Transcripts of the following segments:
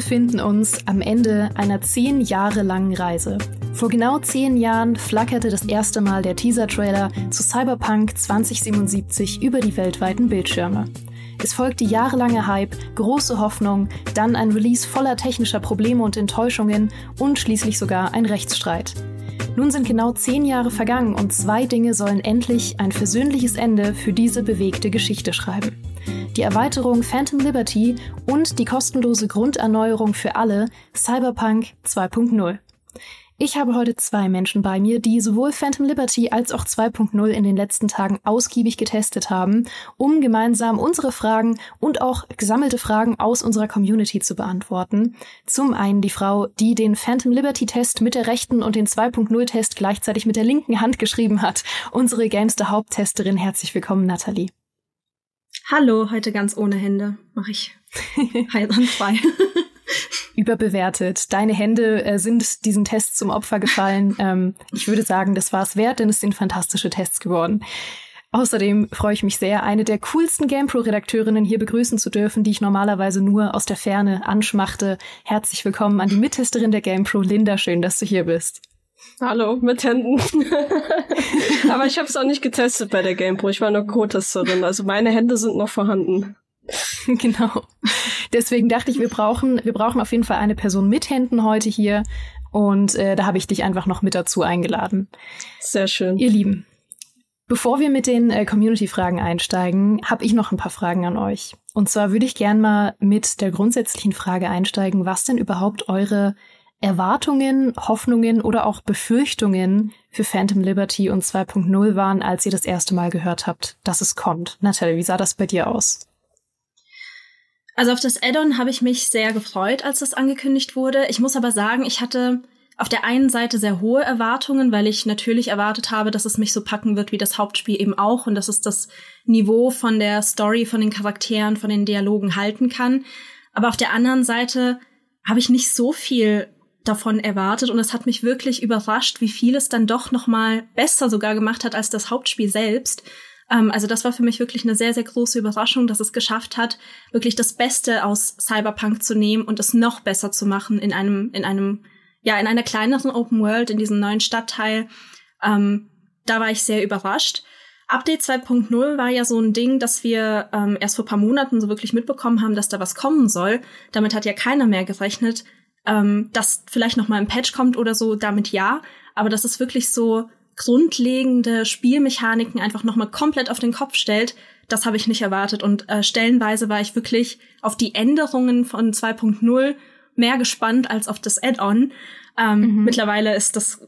befinden uns am Ende einer zehn Jahre langen Reise. Vor genau zehn Jahren flackerte das erste Mal der Teaser-Trailer zu Cyberpunk 2077 über die weltweiten Bildschirme. Es folgte jahrelange Hype, große Hoffnung, dann ein Release voller technischer Probleme und Enttäuschungen und schließlich sogar ein Rechtsstreit. Nun sind genau zehn Jahre vergangen und zwei Dinge sollen endlich ein versöhnliches Ende für diese bewegte Geschichte schreiben. Die Erweiterung Phantom Liberty und die kostenlose Grunderneuerung für alle Cyberpunk 2.0. Ich habe heute zwei Menschen bei mir, die sowohl Phantom Liberty als auch 2.0 in den letzten Tagen ausgiebig getestet haben, um gemeinsam unsere Fragen und auch gesammelte Fragen aus unserer Community zu beantworten. Zum einen die Frau, die den Phantom Liberty Test mit der rechten und den 2.0 Test gleichzeitig mit der linken Hand geschrieben hat. Unsere Gamester Haupttesterin. Herzlich willkommen, Nathalie. Hallo, heute ganz ohne Hände mache ich. Heil an zwei. überbewertet. Deine Hände äh, sind diesen Tests zum Opfer gefallen. Ähm, ich würde sagen, das war es wert, denn es sind fantastische Tests geworden. Außerdem freue ich mich sehr, eine der coolsten GamePro-Redakteurinnen hier begrüßen zu dürfen, die ich normalerweise nur aus der Ferne anschmachte. Herzlich willkommen an die Mittesterin der GamePro, Linda. Schön, dass du hier bist. Hallo, mit Händen. Aber ich habe es auch nicht getestet bei der GamePro. Ich war nur Co-Testerin. Also meine Hände sind noch vorhanden. genau. Deswegen dachte ich, wir brauchen, wir brauchen auf jeden Fall eine Person mit Händen heute hier. Und äh, da habe ich dich einfach noch mit dazu eingeladen. Sehr schön. Ihr Lieben, bevor wir mit den äh, Community-Fragen einsteigen, habe ich noch ein paar Fragen an euch. Und zwar würde ich gern mal mit der grundsätzlichen Frage einsteigen, was denn überhaupt eure Erwartungen, Hoffnungen oder auch Befürchtungen für Phantom Liberty und 2.0 waren, als ihr das erste Mal gehört habt, dass es kommt. Natalie, wie sah das bei dir aus? Also auf das Add-on habe ich mich sehr gefreut, als das angekündigt wurde. Ich muss aber sagen, ich hatte auf der einen Seite sehr hohe Erwartungen, weil ich natürlich erwartet habe, dass es mich so packen wird wie das Hauptspiel eben auch und dass es das Niveau von der Story, von den Charakteren, von den Dialogen halten kann. Aber auf der anderen Seite habe ich nicht so viel davon erwartet und es hat mich wirklich überrascht, wie viel es dann doch noch mal besser sogar gemacht hat als das Hauptspiel selbst. Ähm, also das war für mich wirklich eine sehr, sehr große Überraschung, dass es geschafft hat, wirklich das Beste aus Cyberpunk zu nehmen und es noch besser zu machen in einem, in einem, ja, in einer kleineren Open World, in diesem neuen Stadtteil. Ähm, da war ich sehr überrascht. Update 2.0 war ja so ein Ding, dass wir ähm, erst vor paar Monaten so wirklich mitbekommen haben, dass da was kommen soll. Damit hat ja keiner mehr gerechnet. Ähm, dass vielleicht noch mal ein Patch kommt oder so, damit ja. Aber das ist wirklich so grundlegende Spielmechaniken einfach nochmal komplett auf den Kopf stellt, das habe ich nicht erwartet. Und äh, stellenweise war ich wirklich auf die Änderungen von 2.0 mehr gespannt als auf das Add-on. Ähm, mhm. Mittlerweile ist das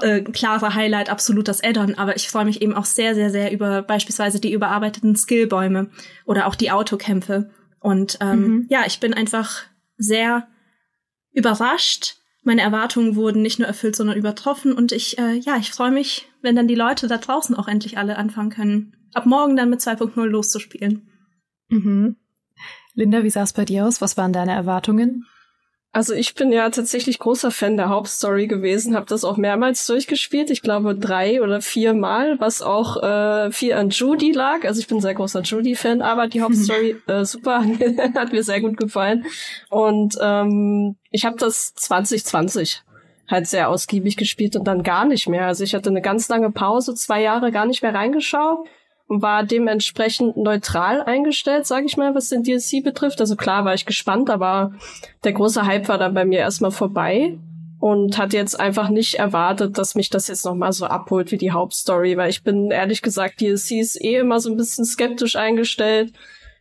äh, klare Highlight absolut das Add-on, aber ich freue mich eben auch sehr, sehr, sehr über beispielsweise die überarbeiteten Skillbäume oder auch die Autokämpfe. Und ähm, mhm. ja, ich bin einfach sehr überrascht meine Erwartungen wurden nicht nur erfüllt, sondern übertroffen. Und ich, äh, ja, ich freue mich, wenn dann die Leute da draußen auch endlich alle anfangen können, ab morgen dann mit 2.0 loszuspielen. Mhm. Linda, wie sah es bei dir aus? Was waren deine Erwartungen? Also ich bin ja tatsächlich großer Fan der Hauptstory gewesen, habe das auch mehrmals durchgespielt, ich glaube drei oder vier Mal, was auch äh, viel an Judy lag. Also ich bin sehr großer Judy-Fan, aber die Hauptstory äh, super, hat mir sehr gut gefallen. Und ähm, ich habe das 2020 halt sehr ausgiebig gespielt und dann gar nicht mehr. Also ich hatte eine ganz lange Pause, zwei Jahre gar nicht mehr reingeschaut war dementsprechend neutral eingestellt, sage ich mal, was den DLC betrifft. Also klar war ich gespannt, aber der große Hype war dann bei mir erstmal vorbei und hatte jetzt einfach nicht erwartet, dass mich das jetzt nochmal so abholt wie die Hauptstory, weil ich bin ehrlich gesagt DLCs eh immer so ein bisschen skeptisch eingestellt,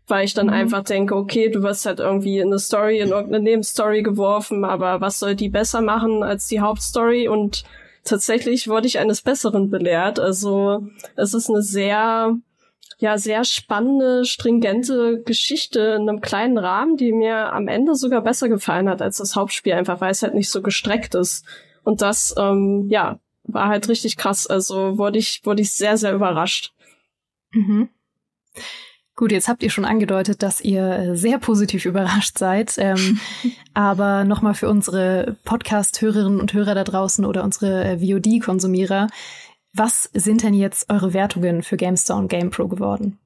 weil ich dann mhm. einfach denke, okay, du wirst halt irgendwie in eine Story, in irgendeine Nebenstory geworfen, aber was soll die besser machen als die Hauptstory und tatsächlich wurde ich eines Besseren belehrt. Also es ist eine sehr, ja, sehr spannende, stringente Geschichte in einem kleinen Rahmen, die mir am Ende sogar besser gefallen hat als das Hauptspiel, einfach weil es halt nicht so gestreckt ist. Und das, ähm, ja, war halt richtig krass. Also wurde ich, wurde ich sehr, sehr überrascht. Mhm. Gut, jetzt habt ihr schon angedeutet, dass ihr äh, sehr positiv überrascht seid. Ähm, aber nochmal für unsere Podcast-Hörerinnen und Hörer da draußen oder unsere äh, VOD-Konsumierer. Was sind denn jetzt eure Wertungen für GameStar und GamePro geworden?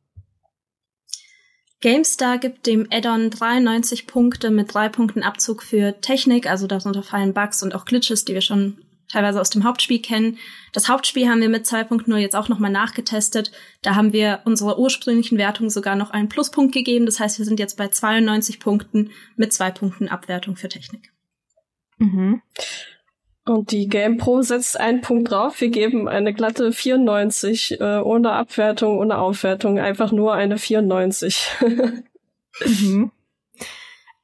GameStar gibt dem Add-on 93 Punkte mit drei Punkten Abzug für Technik, also darunter fallen Bugs und auch Glitches, die wir schon teilweise aus dem Hauptspiel kennen. Das Hauptspiel haben wir mit 2.0 jetzt auch nochmal nachgetestet. Da haben wir unserer ursprünglichen Wertung sogar noch einen Pluspunkt gegeben. Das heißt, wir sind jetzt bei 92 Punkten mit zwei Punkten Abwertung für Technik. Mhm. Und die GamePro setzt einen Punkt drauf. Wir geben eine glatte 94, äh, ohne Abwertung, ohne Aufwertung, einfach nur eine 94. mhm.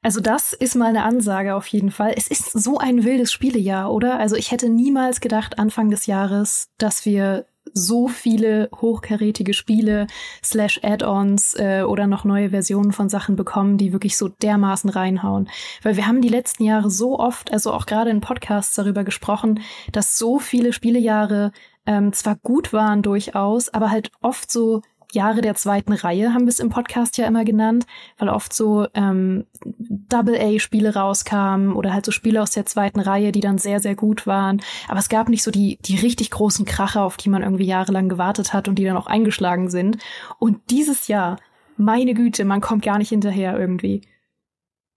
Also das ist mal eine Ansage auf jeden Fall. Es ist so ein wildes Spielejahr, oder? Also ich hätte niemals gedacht Anfang des Jahres, dass wir so viele hochkarätige Spiele slash Add-ons äh, oder noch neue Versionen von Sachen bekommen, die wirklich so dermaßen reinhauen. Weil wir haben die letzten Jahre so oft, also auch gerade in Podcasts darüber gesprochen, dass so viele Spielejahre ähm, zwar gut waren durchaus, aber halt oft so Jahre der zweiten Reihe haben wir es im Podcast ja immer genannt, weil oft so ähm, Double-A-Spiele rauskamen oder halt so Spiele aus der zweiten Reihe, die dann sehr, sehr gut waren. Aber es gab nicht so die, die richtig großen Kracher, auf die man irgendwie jahrelang gewartet hat und die dann auch eingeschlagen sind. Und dieses Jahr, meine Güte, man kommt gar nicht hinterher irgendwie.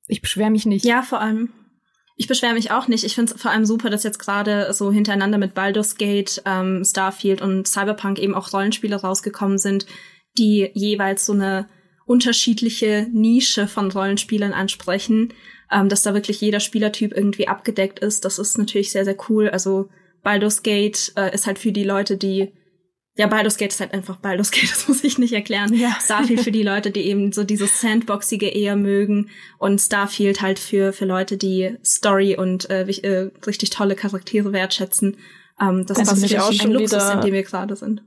Ich beschwere mich nicht. Ja, vor allem. Ich beschwere mich auch nicht. Ich finde es vor allem super, dass jetzt gerade so hintereinander mit Baldur's Gate, ähm, Starfield und Cyberpunk eben auch Rollenspiele rausgekommen sind, die jeweils so eine unterschiedliche Nische von Rollenspielern ansprechen, ähm, dass da wirklich jeder Spielertyp irgendwie abgedeckt ist. Das ist natürlich sehr, sehr cool. Also Baldur's Gate äh, ist halt für die Leute, die ja, Baldur's Gate ist halt einfach Baldur's Gate, das muss ich nicht erklären. Ja. Starfield für die Leute, die eben so dieses Sandboxige eher mögen und Starfield halt für, für Leute, die Story und äh, äh, richtig tolle Charaktere wertschätzen. Ähm, das, ist natürlich auch schon ein Luxus, in dem wir gerade sind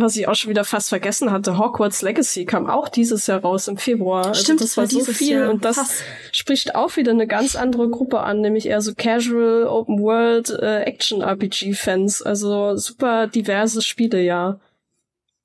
was ich auch schon wieder fast vergessen hatte, Hogwarts Legacy kam auch dieses Jahr raus im Februar. Also Stimmt, also das war so viel Jahr. und das Krass. spricht auch wieder eine ganz andere Gruppe an, nämlich eher so Casual Open World äh, Action RPG Fans. Also super diverse Spiele, ja.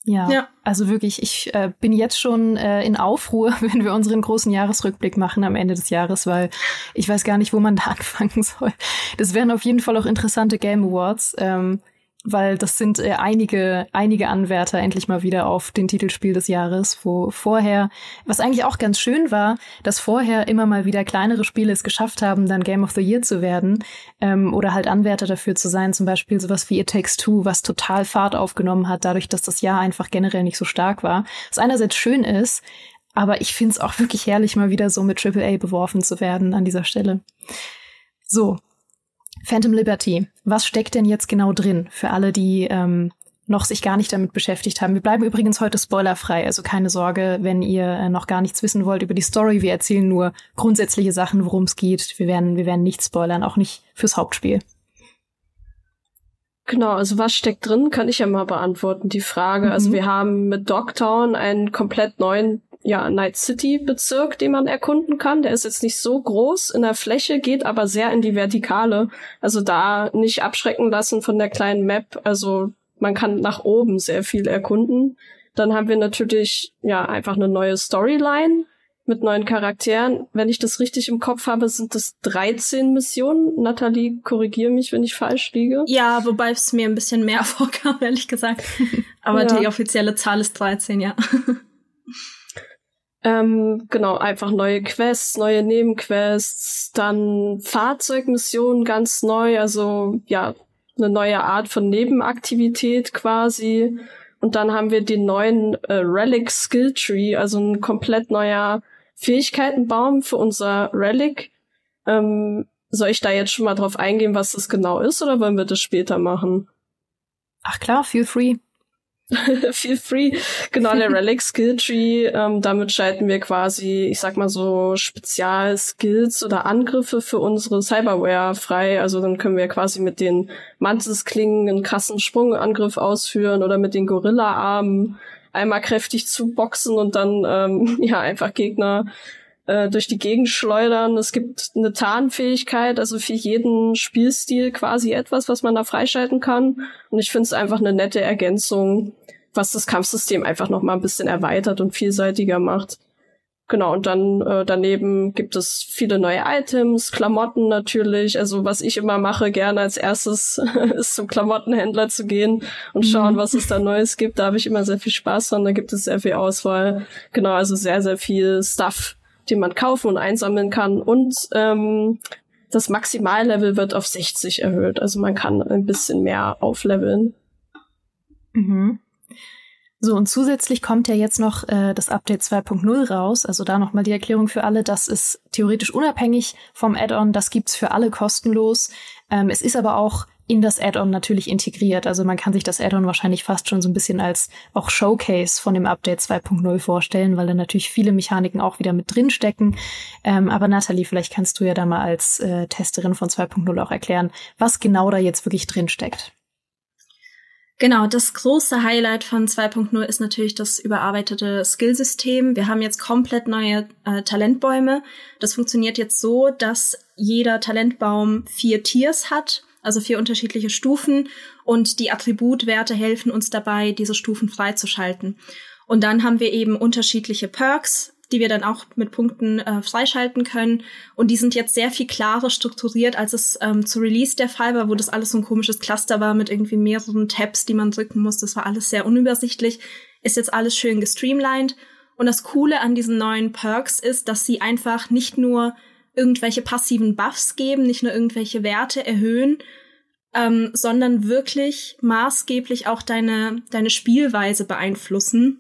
Ja, ja, also wirklich, ich äh, bin jetzt schon äh, in Aufruhr, wenn wir unseren großen Jahresrückblick machen am Ende des Jahres, weil ich weiß gar nicht, wo man da anfangen soll. Das wären auf jeden Fall auch interessante Game Awards. Ähm, weil das sind äh, einige, einige Anwärter endlich mal wieder auf den Titelspiel des Jahres, wo vorher, was eigentlich auch ganz schön war, dass vorher immer mal wieder kleinere Spiele es geschafft haben, dann Game of the Year zu werden ähm, oder halt Anwärter dafür zu sein, zum Beispiel sowas wie It Takes Two, was total Fahrt aufgenommen hat, dadurch, dass das Jahr einfach generell nicht so stark war. Was einerseits schön ist, aber ich find's auch wirklich herrlich, mal wieder so mit AAA beworfen zu werden an dieser Stelle. So, Phantom Liberty, was steckt denn jetzt genau drin für alle, die ähm, noch sich gar nicht damit beschäftigt haben? Wir bleiben übrigens heute spoilerfrei, also keine Sorge, wenn ihr äh, noch gar nichts wissen wollt über die Story. Wir erzählen nur grundsätzliche Sachen, worum es geht. Wir werden, wir werden nicht spoilern, auch nicht fürs Hauptspiel. Genau, also was steckt drin, kann ich ja mal beantworten, die Frage. Also mhm. Also wir haben mit Dogtown einen komplett neuen ja, Night City Bezirk, den man erkunden kann. Der ist jetzt nicht so groß in der Fläche, geht aber sehr in die Vertikale. Also da nicht abschrecken lassen von der kleinen Map. Also man kann nach oben sehr viel erkunden. Dann haben wir natürlich, ja, einfach eine neue Storyline mit neuen Charakteren. Wenn ich das richtig im Kopf habe, sind das 13 Missionen. Nathalie, korrigier mich, wenn ich falsch liege. Ja, wobei es mir ein bisschen mehr vorkam, ehrlich gesagt. Aber ja. die offizielle Zahl ist 13, ja. Ähm, genau, einfach neue Quests, neue Nebenquests, dann Fahrzeugmissionen ganz neu, also ja, eine neue Art von Nebenaktivität quasi. Und dann haben wir den neuen äh, Relic Skill Tree, also ein komplett neuer Fähigkeitenbaum für unser Relic. Ähm, soll ich da jetzt schon mal drauf eingehen, was das genau ist, oder wollen wir das später machen? Ach klar, feel free. Feel free. Genau, der Relic Skill Tree. Ähm, damit schalten wir quasi, ich sag mal so, Spezial-Skills oder Angriffe für unsere Cyberware frei. Also dann können wir quasi mit den Mantis-Klingen einen krassen Sprungangriff ausführen oder mit den Gorilla-Armen einmal kräftig zuboxen und dann ähm, ja einfach Gegner äh, durch die Gegend schleudern. Es gibt eine Tarnfähigkeit, also für jeden Spielstil quasi etwas, was man da freischalten kann. Und ich finde es einfach eine nette Ergänzung, was das Kampfsystem einfach noch mal ein bisschen erweitert und vielseitiger macht. Genau, und dann äh, daneben gibt es viele neue Items, Klamotten natürlich. Also was ich immer mache, gerne als erstes ist zum Klamottenhändler zu gehen und schauen, mhm. was es da Neues gibt. Da habe ich immer sehr viel Spaß dran, da gibt es sehr viel Auswahl. Genau, also sehr, sehr viel Stuff, den man kaufen und einsammeln kann. Und ähm, das Maximallevel wird auf 60 erhöht. Also man kann ein bisschen mehr aufleveln. Mhm. So, und zusätzlich kommt ja jetzt noch äh, das Update 2.0 raus. Also da nochmal die Erklärung für alle. Das ist theoretisch unabhängig vom Add-on. Das gibt's für alle kostenlos. Ähm, es ist aber auch in das Add-on natürlich integriert. Also man kann sich das Add-on wahrscheinlich fast schon so ein bisschen als auch Showcase von dem Update 2.0 vorstellen, weil da natürlich viele Mechaniken auch wieder mit drin stecken. Ähm, aber Nathalie, vielleicht kannst du ja da mal als äh, Testerin von 2.0 auch erklären, was genau da jetzt wirklich drin steckt. Genau, das große Highlight von 2.0 ist natürlich das überarbeitete Skillsystem. Wir haben jetzt komplett neue äh, Talentbäume. Das funktioniert jetzt so, dass jeder Talentbaum vier Tiers hat, also vier unterschiedliche Stufen und die Attributwerte helfen uns dabei, diese Stufen freizuschalten. Und dann haben wir eben unterschiedliche Perks, die wir dann auch mit Punkten äh, freischalten können. Und die sind jetzt sehr viel klarer strukturiert, als es ähm, zu Release der Fall war, wo das alles so ein komisches Cluster war mit irgendwie mehreren Tabs, die man drücken muss. Das war alles sehr unübersichtlich. Ist jetzt alles schön gestreamlined. Und das Coole an diesen neuen Perks ist, dass sie einfach nicht nur irgendwelche passiven Buffs geben, nicht nur irgendwelche Werte erhöhen, ähm, sondern wirklich maßgeblich auch deine, deine Spielweise beeinflussen.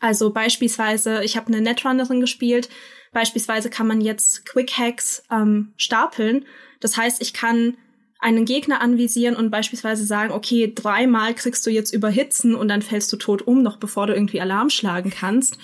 Also beispielsweise, ich habe eine Netrunnerin gespielt. Beispielsweise kann man jetzt Quick Hacks ähm, stapeln. Das heißt, ich kann einen Gegner anvisieren und beispielsweise sagen, okay, dreimal kriegst du jetzt überhitzen und dann fällst du tot um, noch bevor du irgendwie Alarm schlagen kannst.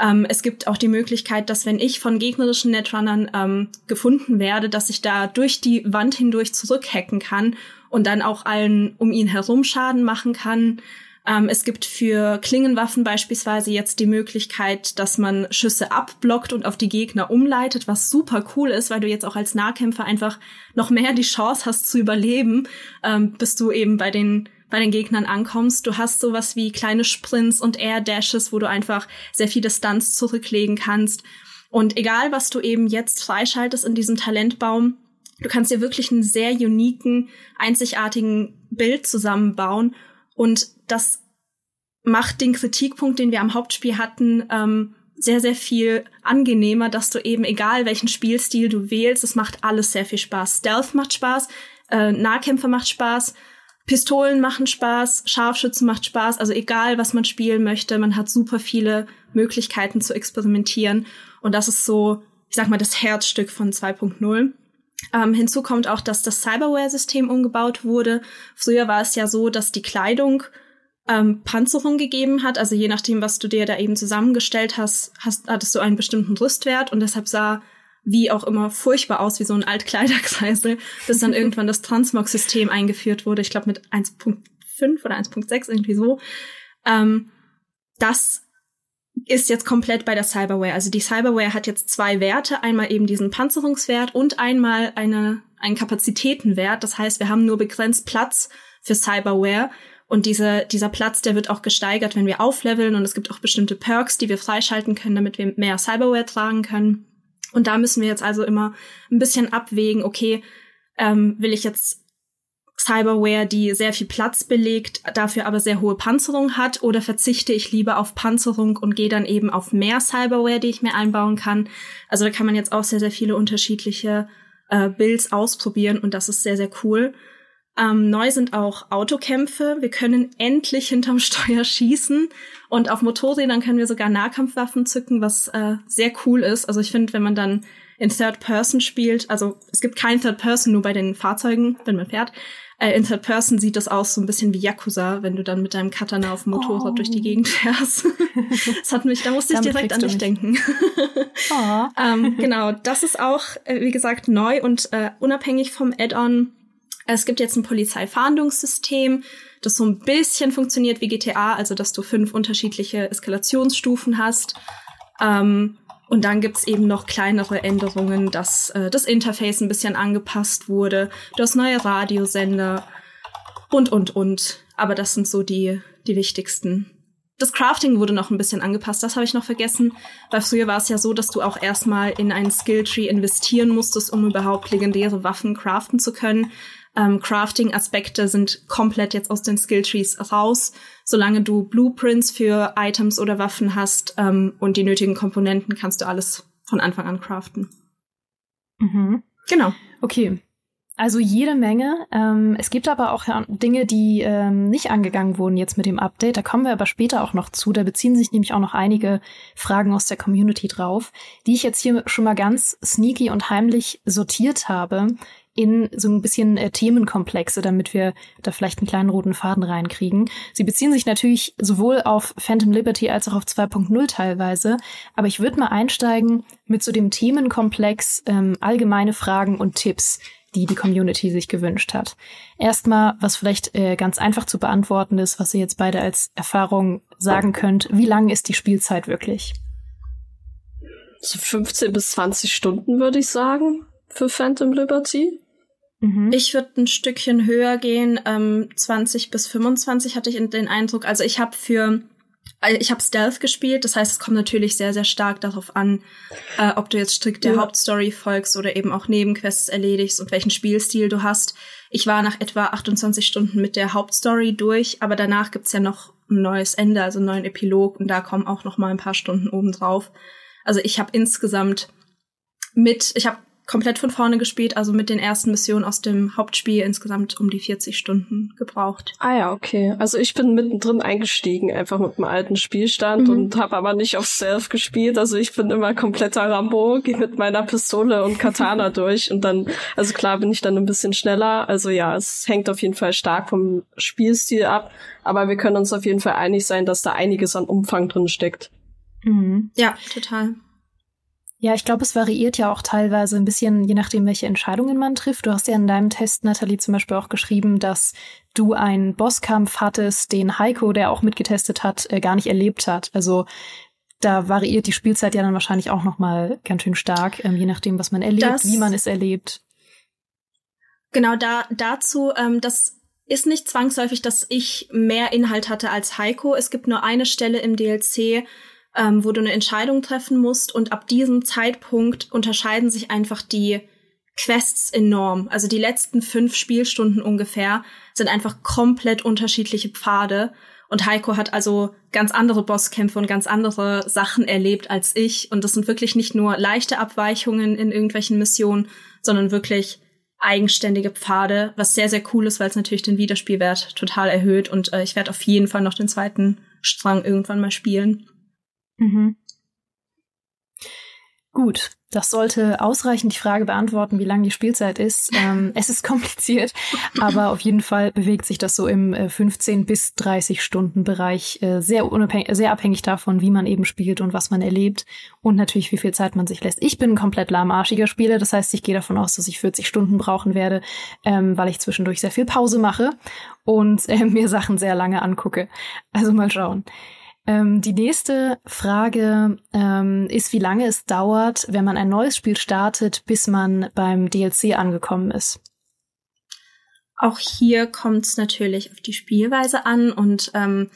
Ähm, es gibt auch die Möglichkeit, dass wenn ich von gegnerischen Netrunnern ähm, gefunden werde, dass ich da durch die Wand hindurch zurückhacken kann und dann auch allen um ihn herum Schaden machen kann. Ähm, es gibt für Klingenwaffen beispielsweise jetzt die Möglichkeit, dass man Schüsse abblockt und auf die Gegner umleitet, was super cool ist, weil du jetzt auch als Nahkämpfer einfach noch mehr die Chance hast zu überleben, ähm, bis du eben bei den bei den Gegnern ankommst. Du hast sowas wie kleine Sprints und Air Dashes, wo du einfach sehr viele Stunts zurücklegen kannst. Und egal, was du eben jetzt freischaltest in diesem Talentbaum, du kannst dir wirklich einen sehr uniken, einzigartigen Bild zusammenbauen und das macht den Kritikpunkt, den wir am Hauptspiel hatten, ähm, sehr, sehr viel angenehmer, dass du eben, egal welchen Spielstil du wählst, es macht alles sehr viel Spaß. Stealth macht Spaß, äh, Nahkämpfer macht Spaß, Pistolen machen Spaß, Scharfschützen macht Spaß, also egal, was man spielen möchte, man hat super viele Möglichkeiten zu experimentieren. Und das ist so, ich sag mal, das Herzstück von 2.0. Ähm, hinzu kommt auch, dass das Cyberware-System umgebaut wurde. Früher war es ja so, dass die Kleidung ähm, Panzerung gegeben hat. Also je nachdem, was du dir da eben zusammengestellt hast, hast, hattest du einen bestimmten Rüstwert und deshalb sah wie auch immer furchtbar aus wie so ein Altkleiderkreisel, bis dann irgendwann das Transmog-System eingeführt wurde. Ich glaube mit 1.5 oder 1.6 irgendwie so. Ähm, das ist jetzt komplett bei der Cyberware. Also die Cyberware hat jetzt zwei Werte, einmal eben diesen Panzerungswert und einmal eine, einen Kapazitätenwert. Das heißt, wir haben nur begrenzt Platz für Cyberware. Und diese, dieser Platz, der wird auch gesteigert, wenn wir aufleveln. Und es gibt auch bestimmte Perks, die wir freischalten können, damit wir mehr Cyberware tragen können. Und da müssen wir jetzt also immer ein bisschen abwägen, okay, ähm, will ich jetzt Cyberware, die sehr viel Platz belegt, dafür aber sehr hohe Panzerung hat, oder verzichte ich lieber auf Panzerung und gehe dann eben auf mehr Cyberware, die ich mir einbauen kann. Also da kann man jetzt auch sehr, sehr viele unterschiedliche äh, Builds ausprobieren und das ist sehr, sehr cool. Ähm, neu sind auch Autokämpfe. Wir können endlich hinterm Steuer schießen und auf Motorrädern können wir sogar Nahkampfwaffen zücken, was äh, sehr cool ist. Also ich finde, wenn man dann in Third Person spielt, also es gibt kein Third Person nur bei den Fahrzeugen, wenn man fährt, äh, in Third Person sieht das aus so ein bisschen wie Yakuza, wenn du dann mit deinem Katana auf dem Motorrad oh. durch die Gegend fährst. das hat mich, da musste ich direkt an dich denken. oh. ähm, genau, das ist auch, äh, wie gesagt, neu und äh, unabhängig vom Add-on. Es gibt jetzt ein Polizeifahndungssystem, das so ein bisschen funktioniert wie GTA, also dass du fünf unterschiedliche Eskalationsstufen hast. Ähm, und dann gibt's eben noch kleinere Änderungen, dass äh, das Interface ein bisschen angepasst wurde, du hast neue Radiosender und, und, und. Aber das sind so die, die wichtigsten das Crafting wurde noch ein bisschen angepasst. Das habe ich noch vergessen. Weil früher war es ja so, dass du auch erstmal in einen Skilltree investieren musstest, um überhaupt legendäre Waffen craften zu können. Ähm, Crafting-Aspekte sind komplett jetzt aus den Skilltrees raus. Solange du Blueprints für Items oder Waffen hast ähm, und die nötigen Komponenten, kannst du alles von Anfang an craften. Mhm. Genau. Okay. Also jede Menge. Ähm, es gibt aber auch Dinge, die ähm, nicht angegangen wurden jetzt mit dem Update. Da kommen wir aber später auch noch zu. Da beziehen sich nämlich auch noch einige Fragen aus der Community drauf, die ich jetzt hier schon mal ganz sneaky und heimlich sortiert habe in so ein bisschen äh, Themenkomplexe, damit wir da vielleicht einen kleinen roten Faden reinkriegen. Sie beziehen sich natürlich sowohl auf Phantom Liberty als auch auf 2.0 teilweise, aber ich würde mal einsteigen mit so dem Themenkomplex ähm, allgemeine Fragen und Tipps die die Community sich gewünscht hat. Erstmal, was vielleicht äh, ganz einfach zu beantworten ist, was ihr jetzt beide als Erfahrung sagen könnt. Wie lang ist die Spielzeit wirklich? So 15 bis 20 Stunden würde ich sagen für Phantom Liberty. Mhm. Ich würde ein Stückchen höher gehen, ähm, 20 bis 25 hatte ich den Eindruck. Also ich habe für also ich habe Stealth gespielt, das heißt, es kommt natürlich sehr, sehr stark darauf an, äh, ob du jetzt strikt der ja. Hauptstory folgst oder eben auch Nebenquests erledigst und welchen Spielstil du hast. Ich war nach etwa 28 Stunden mit der Hauptstory durch, aber danach gibt's ja noch ein neues Ende, also einen neuen Epilog und da kommen auch noch mal ein paar Stunden oben drauf. Also ich habe insgesamt mit, ich habe komplett von vorne gespielt, also mit den ersten Missionen aus dem Hauptspiel insgesamt um die 40 Stunden gebraucht. Ah ja, okay. Also ich bin mittendrin eingestiegen, einfach mit dem alten Spielstand mhm. und habe aber nicht auf Self gespielt. Also ich bin immer kompletter Rambo, gehe mit meiner Pistole und Katana durch und dann, also klar bin ich dann ein bisschen schneller. Also ja, es hängt auf jeden Fall stark vom Spielstil ab, aber wir können uns auf jeden Fall einig sein, dass da einiges an Umfang drin steckt. Mhm. Ja, total. Ja, ich glaube, es variiert ja auch teilweise ein bisschen, je nachdem, welche Entscheidungen man trifft. Du hast ja in deinem Test, Nathalie, zum Beispiel auch geschrieben, dass du einen Bosskampf hattest, den Heiko, der auch mitgetestet hat, äh, gar nicht erlebt hat. Also da variiert die Spielzeit ja dann wahrscheinlich auch noch mal ganz schön stark, ähm, je nachdem, was man erlebt, das, wie man es erlebt. Genau, da dazu, ähm, das ist nicht zwangsläufig, dass ich mehr Inhalt hatte als Heiko. Es gibt nur eine Stelle im DLC, ähm, wo du eine Entscheidung treffen musst. Und ab diesem Zeitpunkt unterscheiden sich einfach die Quests enorm. Also die letzten fünf Spielstunden ungefähr sind einfach komplett unterschiedliche Pfade. Und Heiko hat also ganz andere Bosskämpfe und ganz andere Sachen erlebt als ich. Und das sind wirklich nicht nur leichte Abweichungen in irgendwelchen Missionen, sondern wirklich eigenständige Pfade, was sehr, sehr cool ist, weil es natürlich den Wiederspielwert total erhöht. Und äh, ich werde auf jeden Fall noch den zweiten Strang irgendwann mal spielen. Mhm. Gut, das sollte ausreichend die Frage beantworten, wie lang die Spielzeit ist. Ähm, es ist kompliziert, aber auf jeden Fall bewegt sich das so im äh, 15 bis 30 Stunden Bereich, äh, sehr unabhängig, sehr abhängig davon, wie man eben spielt und was man erlebt und natürlich wie viel Zeit man sich lässt. Ich bin ein komplett lahmarschiger Spieler, das heißt, ich gehe davon aus, dass ich 40 Stunden brauchen werde, ähm, weil ich zwischendurch sehr viel Pause mache und äh, mir Sachen sehr lange angucke. Also mal schauen. Ähm, die nächste Frage ähm, ist, wie lange es dauert, wenn man ein neues Spiel startet, bis man beim DLC angekommen ist. Auch hier kommt es natürlich auf die Spielweise an und ähm,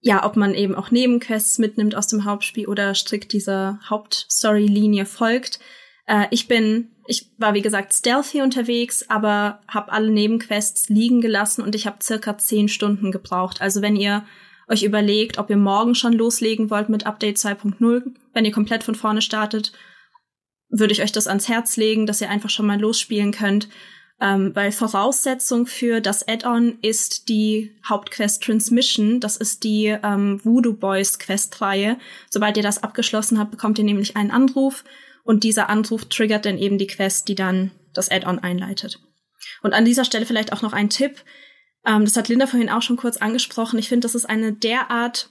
ja, ob man eben auch Nebenquests mitnimmt aus dem Hauptspiel oder strikt dieser Hauptstory-Linie folgt. Äh, ich bin, ich war wie gesagt stealthy unterwegs, aber habe alle Nebenquests liegen gelassen und ich habe circa zehn Stunden gebraucht. Also wenn ihr euch überlegt, ob ihr morgen schon loslegen wollt mit Update 2.0, wenn ihr komplett von vorne startet, würde ich euch das ans Herz legen, dass ihr einfach schon mal losspielen könnt. Ähm, weil Voraussetzung für das Add-on ist die Hauptquest Transmission. Das ist die ähm, Voodoo Boys Questreihe. Sobald ihr das abgeschlossen habt, bekommt ihr nämlich einen Anruf und dieser Anruf triggert dann eben die Quest, die dann das Add-on einleitet. Und an dieser Stelle vielleicht auch noch ein Tipp. Ähm, das hat Linda vorhin auch schon kurz angesprochen. Ich finde, das ist eine derart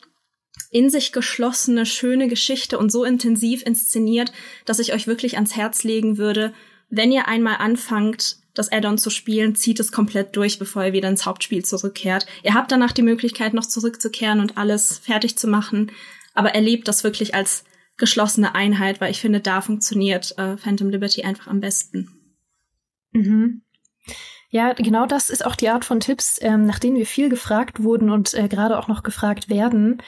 in sich geschlossene, schöne Geschichte und so intensiv inszeniert, dass ich euch wirklich ans Herz legen würde, wenn ihr einmal anfangt, das Add-on zu spielen, zieht es komplett durch, bevor ihr wieder ins Hauptspiel zurückkehrt. Ihr habt danach die Möglichkeit, noch zurückzukehren und alles fertig zu machen, aber erlebt das wirklich als geschlossene Einheit, weil ich finde, da funktioniert äh, Phantom Liberty einfach am besten. Mhm. Ja, genau das ist auch die Art von Tipps, ähm, nach denen wir viel gefragt wurden und äh, gerade auch noch gefragt werden.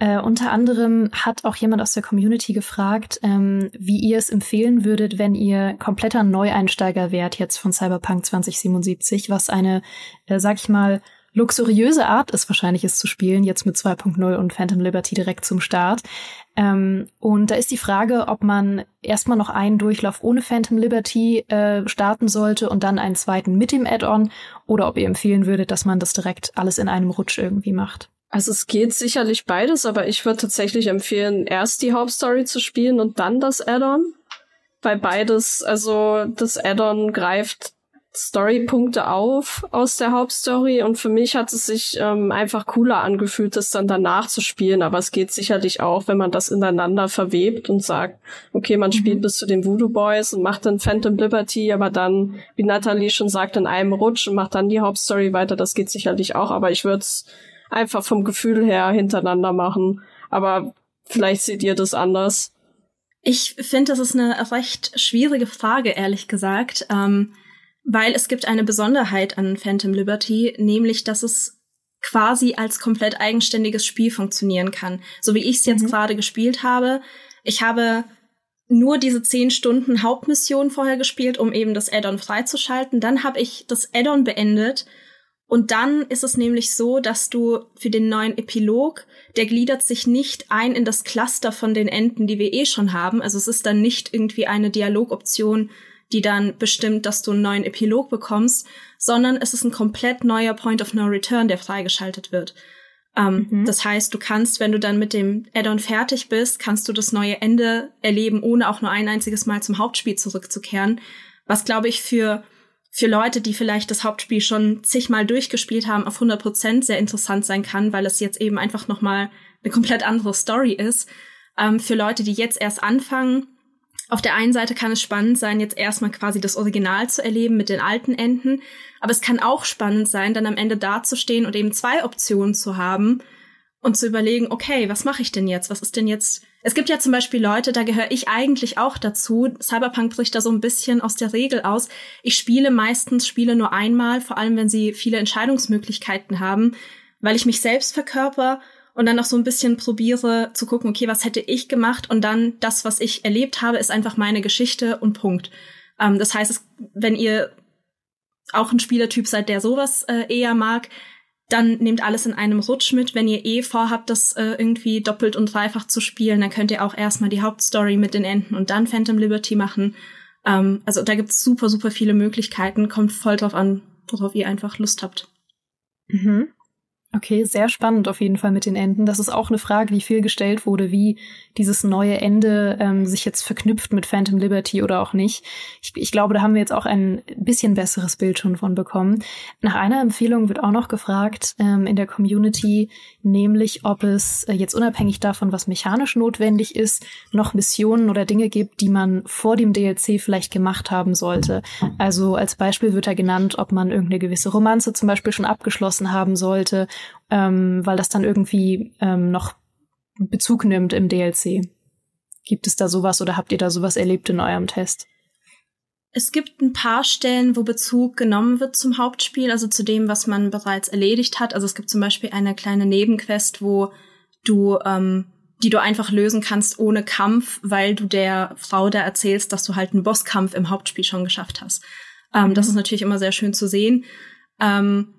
Äh, unter anderem hat auch jemand aus der Community gefragt, ähm, wie ihr es empfehlen würdet, wenn ihr kompletter Neueinsteiger wärt jetzt von Cyberpunk 2077, was eine, äh, sag ich mal, luxuriöse Art ist wahrscheinlich es zu spielen, jetzt mit 2.0 und Phantom Liberty direkt zum Start. Ähm, und da ist die Frage, ob man erstmal noch einen Durchlauf ohne Phantom Liberty äh, starten sollte und dann einen zweiten mit dem Add-on oder ob ihr empfehlen würdet, dass man das direkt alles in einem Rutsch irgendwie macht. Also es geht sicherlich beides, aber ich würde tatsächlich empfehlen, erst die Hauptstory zu spielen und dann das Add-on. Weil beides, also das Add-on greift Storypunkte auf aus der Hauptstory und für mich hat es sich ähm, einfach cooler angefühlt, das dann danach zu spielen. Aber es geht sicherlich auch, wenn man das ineinander verwebt und sagt, okay, man mhm. spielt bis zu den Voodoo Boys und macht dann Phantom Liberty, aber dann, wie Natalie schon sagt, in einem Rutsch und macht dann die Hauptstory weiter. Das geht sicherlich auch, aber ich würde es einfach vom Gefühl her hintereinander machen. Aber vielleicht seht ihr das anders. Ich finde, das ist eine recht schwierige Frage, ehrlich gesagt. Ähm weil es gibt eine Besonderheit an Phantom Liberty, nämlich dass es quasi als komplett eigenständiges Spiel funktionieren kann. So wie ich es jetzt mhm. gerade gespielt habe. Ich habe nur diese zehn Stunden Hauptmission vorher gespielt, um eben das Add-on freizuschalten. Dann habe ich das Add-on beendet und dann ist es nämlich so, dass du für den neuen Epilog, der gliedert sich nicht ein in das Cluster von den Enden, die wir eh schon haben. Also es ist dann nicht irgendwie eine Dialogoption, die dann bestimmt, dass du einen neuen Epilog bekommst, sondern es ist ein komplett neuer Point of No Return, der freigeschaltet wird. Ähm, mhm. Das heißt, du kannst, wenn du dann mit dem Add-on fertig bist, kannst du das neue Ende erleben, ohne auch nur ein einziges Mal zum Hauptspiel zurückzukehren. Was, glaube ich, für, für Leute, die vielleicht das Hauptspiel schon zigmal durchgespielt haben, auf 100 Prozent sehr interessant sein kann, weil es jetzt eben einfach nochmal eine komplett andere Story ist. Ähm, für Leute, die jetzt erst anfangen, auf der einen Seite kann es spannend sein, jetzt erstmal quasi das Original zu erleben mit den alten Enden. Aber es kann auch spannend sein, dann am Ende dazustehen und eben zwei Optionen zu haben und zu überlegen, okay, was mache ich denn jetzt? Was ist denn jetzt? Es gibt ja zum Beispiel Leute, da gehöre ich eigentlich auch dazu. Cyberpunk bricht da so ein bisschen aus der Regel aus. Ich spiele meistens Spiele nur einmal, vor allem wenn sie viele Entscheidungsmöglichkeiten haben, weil ich mich selbst verkörper und dann noch so ein bisschen probiere zu gucken, okay, was hätte ich gemacht und dann das, was ich erlebt habe, ist einfach meine Geschichte und Punkt. Ähm, das heißt, wenn ihr auch ein Spielertyp seid, der sowas äh, eher mag, dann nehmt alles in einem Rutsch mit. Wenn ihr eh vorhabt, das äh, irgendwie doppelt und dreifach zu spielen, dann könnt ihr auch erstmal die Hauptstory mit den Enden und dann Phantom Liberty machen. Ähm, also da gibt's super, super viele Möglichkeiten. Kommt voll drauf an, worauf ihr einfach Lust habt. Mhm. Okay, sehr spannend auf jeden Fall mit den Enden. Das ist auch eine Frage, die viel gestellt wurde, wie dieses neue Ende ähm, sich jetzt verknüpft mit Phantom Liberty oder auch nicht. Ich, ich, glaube, da haben wir jetzt auch ein bisschen besseres Bild schon von bekommen. Nach einer Empfehlung wird auch noch gefragt ähm, in der Community, nämlich ob es äh, jetzt unabhängig davon, was mechanisch notwendig ist, noch Missionen oder Dinge gibt, die man vor dem DLC vielleicht gemacht haben sollte. Also als Beispiel wird da genannt, ob man irgendeine gewisse Romanze zum Beispiel schon abgeschlossen haben sollte ähm, weil das dann irgendwie ähm, noch Bezug nimmt im DLC. Gibt es da sowas oder habt ihr da sowas erlebt in eurem Test? Es gibt ein paar Stellen, wo Bezug genommen wird zum Hauptspiel, also zu dem, was man bereits erledigt hat. Also es gibt zum Beispiel eine kleine Nebenquest, wo du, ähm, die du einfach lösen kannst ohne Kampf, weil du der Frau da erzählst, dass du halt einen Bosskampf im Hauptspiel schon geschafft hast. Ähm, mhm. Das ist natürlich immer sehr schön zu sehen. Ähm,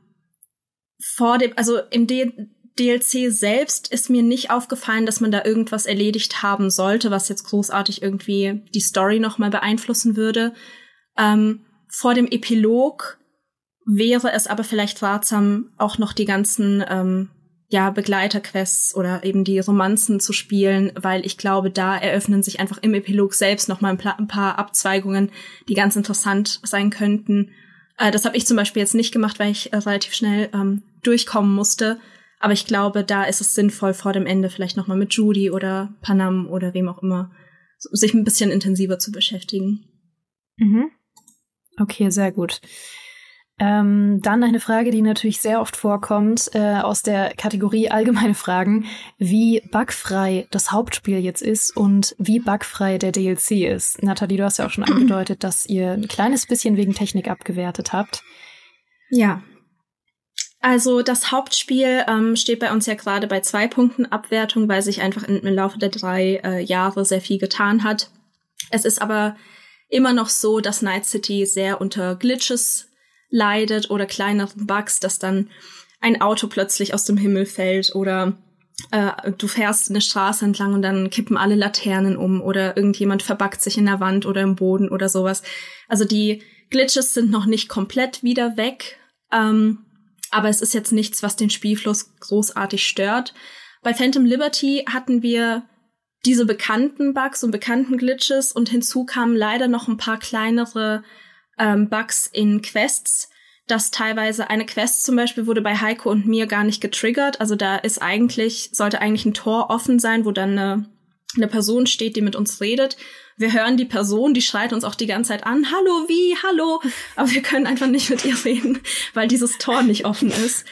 vor dem, also im D DLC selbst ist mir nicht aufgefallen, dass man da irgendwas erledigt haben sollte, was jetzt großartig irgendwie die Story nochmal beeinflussen würde. Ähm, vor dem Epilog wäre es aber vielleicht ratsam, auch noch die ganzen ähm, ja, Begleiterquests oder eben die Romanzen zu spielen, weil ich glaube, da eröffnen sich einfach im Epilog selbst noch mal ein paar Abzweigungen, die ganz interessant sein könnten äh, das habe ich zum Beispiel jetzt nicht gemacht, weil ich äh, relativ schnell ähm, durchkommen musste. Aber ich glaube, da ist es sinnvoll, vor dem Ende vielleicht nochmal mit Judy oder Panam oder wem auch immer, sich ein bisschen intensiver zu beschäftigen. Mhm. Okay, sehr gut. Ähm, dann eine Frage, die natürlich sehr oft vorkommt, äh, aus der Kategorie allgemeine Fragen, wie bugfrei das Hauptspiel jetzt ist und wie bugfrei der DLC ist. Nathalie, du hast ja auch schon angedeutet, dass ihr ein kleines bisschen wegen Technik abgewertet habt. Ja. Also das Hauptspiel ähm, steht bei uns ja gerade bei zwei Punkten Abwertung, weil sich einfach im Laufe der drei äh, Jahre sehr viel getan hat. Es ist aber immer noch so, dass Night City sehr unter Glitches leidet oder kleineren Bugs, dass dann ein Auto plötzlich aus dem Himmel fällt oder äh, du fährst eine Straße entlang und dann kippen alle Laternen um oder irgendjemand verbackt sich in der Wand oder im Boden oder sowas. Also die Glitches sind noch nicht komplett wieder weg, ähm, aber es ist jetzt nichts, was den Spielfluss großartig stört. Bei Phantom Liberty hatten wir diese bekannten Bugs und bekannten Glitches und hinzu kamen leider noch ein paar kleinere ähm, Bugs in Quests, dass teilweise eine Quest zum Beispiel wurde bei Heiko und mir gar nicht getriggert. Also da ist eigentlich, sollte eigentlich ein Tor offen sein, wo dann eine, eine Person steht, die mit uns redet. Wir hören die Person, die schreit uns auch die ganze Zeit an, hallo, wie, hallo, aber wir können einfach nicht mit ihr reden, weil dieses Tor nicht offen ist.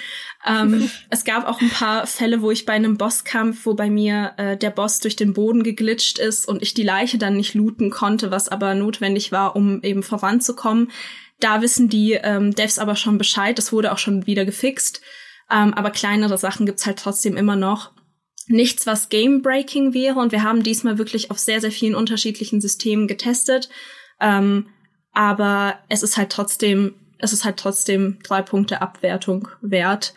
Ähm, es gab auch ein paar Fälle, wo ich bei einem Bosskampf, wo bei mir äh, der Boss durch den Boden geglitscht ist und ich die Leiche dann nicht looten konnte, was aber notwendig war, um eben voranzukommen. Da wissen die ähm, Devs aber schon Bescheid. Das wurde auch schon wieder gefixt. Ähm, aber kleinere Sachen gibt's halt trotzdem immer noch. Nichts, was game-breaking wäre. Und wir haben diesmal wirklich auf sehr, sehr vielen unterschiedlichen Systemen getestet. Ähm, aber es ist halt trotzdem es ist halt trotzdem drei Punkte Abwertung wert.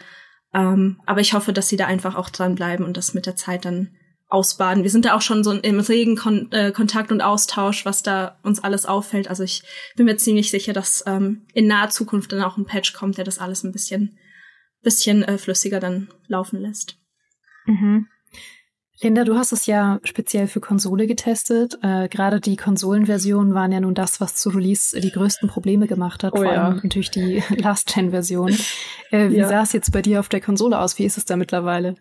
Ähm, aber ich hoffe, dass sie da einfach auch dranbleiben und das mit der Zeit dann ausbaden. Wir sind da auch schon so im regen Kon äh, Kontakt und Austausch, was da uns alles auffällt. Also ich bin mir ziemlich sicher, dass ähm, in naher Zukunft dann auch ein Patch kommt, der das alles ein bisschen, bisschen äh, flüssiger dann laufen lässt. Mhm. Linda, du hast es ja speziell für Konsole getestet. Äh, Gerade die Konsolenversionen waren ja nun das, was zu Release die größten Probleme gemacht hat. Oh, vor allem natürlich die Last-Gen-Version. Äh, wie ja. sah es jetzt bei dir auf der Konsole aus? Wie ist es da mittlerweile?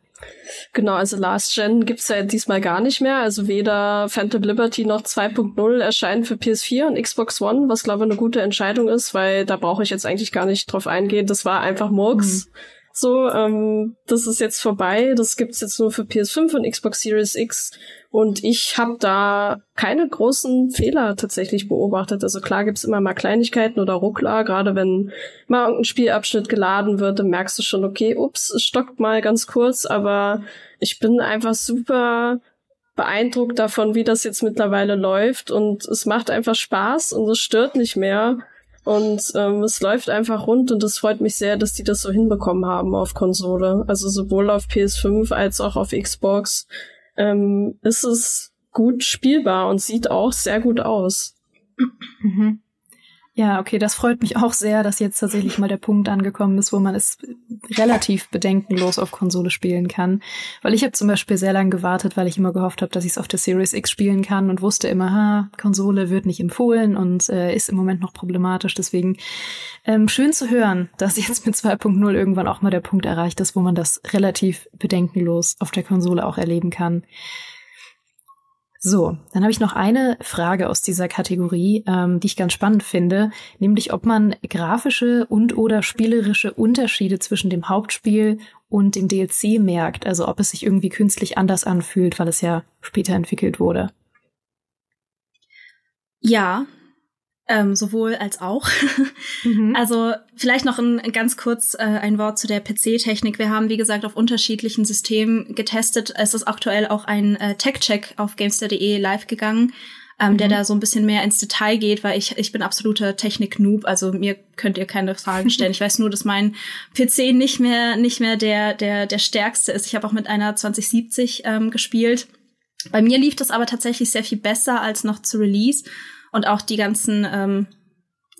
Genau, also Last Gen gibt's ja diesmal gar nicht mehr. Also weder Phantom Liberty noch 2.0 erscheinen für PS4 und Xbox One, was glaube ich eine gute Entscheidung ist, weil da brauche ich jetzt eigentlich gar nicht drauf eingehen. Das war einfach Murks. Mhm. So, ähm, das ist jetzt vorbei. Das gibt's jetzt nur für PS5 und Xbox Series X. Und ich habe da keine großen Fehler tatsächlich beobachtet. Also klar gibt's immer mal Kleinigkeiten oder Ruckler. Gerade wenn mal irgendein Spielabschnitt geladen wird, dann merkst du schon, okay, ups, es stockt mal ganz kurz. Aber ich bin einfach super beeindruckt davon, wie das jetzt mittlerweile läuft. Und es macht einfach Spaß und es stört nicht mehr. Und ähm, es läuft einfach rund und es freut mich sehr, dass die das so hinbekommen haben auf Konsole. Also sowohl auf PS5 als auch auf Xbox ähm, ist es gut spielbar und sieht auch sehr gut aus. Mhm. Ja, okay, das freut mich auch sehr, dass jetzt tatsächlich mal der Punkt angekommen ist, wo man es relativ bedenkenlos auf Konsole spielen kann. Weil ich habe zum Beispiel sehr lange gewartet, weil ich immer gehofft habe, dass ich es auf der Series X spielen kann und wusste immer, ha, Konsole wird nicht empfohlen und äh, ist im Moment noch problematisch. Deswegen ähm, schön zu hören, dass jetzt mit 2.0 irgendwann auch mal der Punkt erreicht ist, wo man das relativ bedenkenlos auf der Konsole auch erleben kann. So, dann habe ich noch eine Frage aus dieser Kategorie, ähm, die ich ganz spannend finde, nämlich ob man grafische und oder spielerische Unterschiede zwischen dem Hauptspiel und dem DLC merkt, also ob es sich irgendwie künstlich anders anfühlt, weil es ja später entwickelt wurde. Ja, ähm, sowohl als auch. Mhm. Also vielleicht noch ein, ganz kurz äh, ein Wort zu der PC-Technik. Wir haben, wie gesagt, auf unterschiedlichen Systemen getestet. Es ist aktuell auch ein äh, Tech-Check auf Gamester.de live gegangen, ähm, mhm. der da so ein bisschen mehr ins Detail geht, weil ich, ich bin absoluter Technik-Noob. Also mir könnt ihr keine Fragen stellen. ich weiß nur, dass mein PC nicht mehr, nicht mehr der, der, der stärkste ist. Ich habe auch mit einer 2070 ähm, gespielt. Bei mir lief das aber tatsächlich sehr viel besser als noch zu Release und auch die ganzen ähm,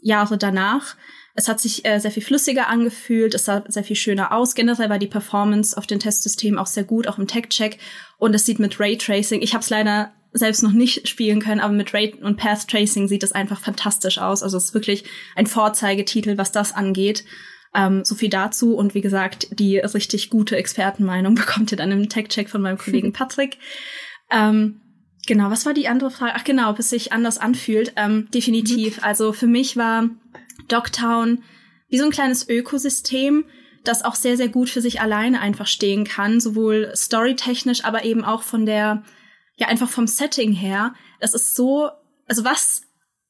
Jahre danach. Es hat sich äh, sehr viel flüssiger angefühlt, es sah sehr viel schöner aus. Generell war die Performance auf den Testsystemen auch sehr gut, auch im Tech-Check. Und es sieht mit Raytracing, ich habe es leider selbst noch nicht spielen können, aber mit Ray und Path Tracing sieht es einfach fantastisch aus. Also es ist wirklich ein Vorzeigetitel, was das angeht. Ähm, so viel dazu. Und wie gesagt, die richtig gute Expertenmeinung bekommt ihr dann im Tech-Check von meinem Kollegen Patrick. Ähm, Genau, was war die andere Frage? Ach genau, ob es sich anders anfühlt. Ähm, definitiv. Mhm. Also für mich war Dogtown wie so ein kleines Ökosystem, das auch sehr, sehr gut für sich alleine einfach stehen kann, sowohl storytechnisch, aber eben auch von der, ja, einfach vom Setting her. Das ist so, also was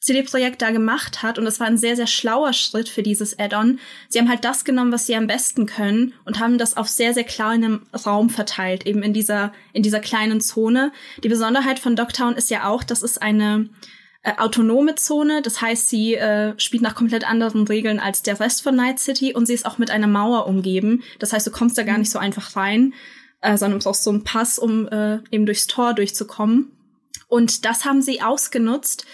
CD Projekt da gemacht hat, und das war ein sehr, sehr schlauer Schritt für dieses Add-on. Sie haben halt das genommen, was sie am besten können und haben das auf sehr, sehr kleinem Raum verteilt, eben in dieser, in dieser kleinen Zone. Die Besonderheit von Dogtown ist ja auch, dass es eine äh, autonome Zone, das heißt, sie äh, spielt nach komplett anderen Regeln als der Rest von Night City und sie ist auch mit einer Mauer umgeben. Das heißt, du kommst da gar nicht so einfach rein, äh, sondern brauchst so einen Pass, um äh, eben durchs Tor durchzukommen. Und das haben sie ausgenutzt,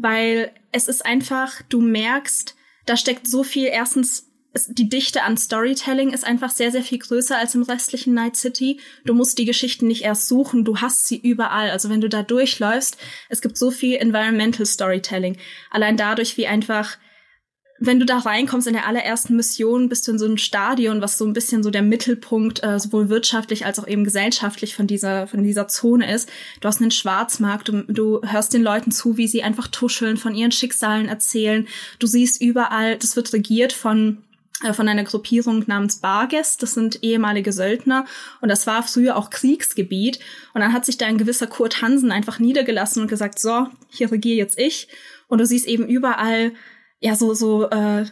weil es ist einfach, du merkst, da steckt so viel, erstens, die Dichte an Storytelling ist einfach sehr, sehr viel größer als im restlichen Night City. Du musst die Geschichten nicht erst suchen, du hast sie überall. Also wenn du da durchläufst, es gibt so viel Environmental Storytelling. Allein dadurch, wie einfach wenn du da reinkommst in der allerersten Mission, bist du in so einem Stadion, was so ein bisschen so der Mittelpunkt äh, sowohl wirtschaftlich als auch eben gesellschaftlich von dieser von dieser Zone ist. Du hast einen Schwarzmarkt, du, du hörst den Leuten zu, wie sie einfach tuscheln, von ihren Schicksalen erzählen. Du siehst überall, das wird regiert von äh, von einer Gruppierung namens Barges. Das sind ehemalige Söldner und das war früher auch Kriegsgebiet. Und dann hat sich da ein gewisser Kurt Hansen einfach niedergelassen und gesagt, so, hier regiere jetzt ich. Und du siehst eben überall ja so so äh,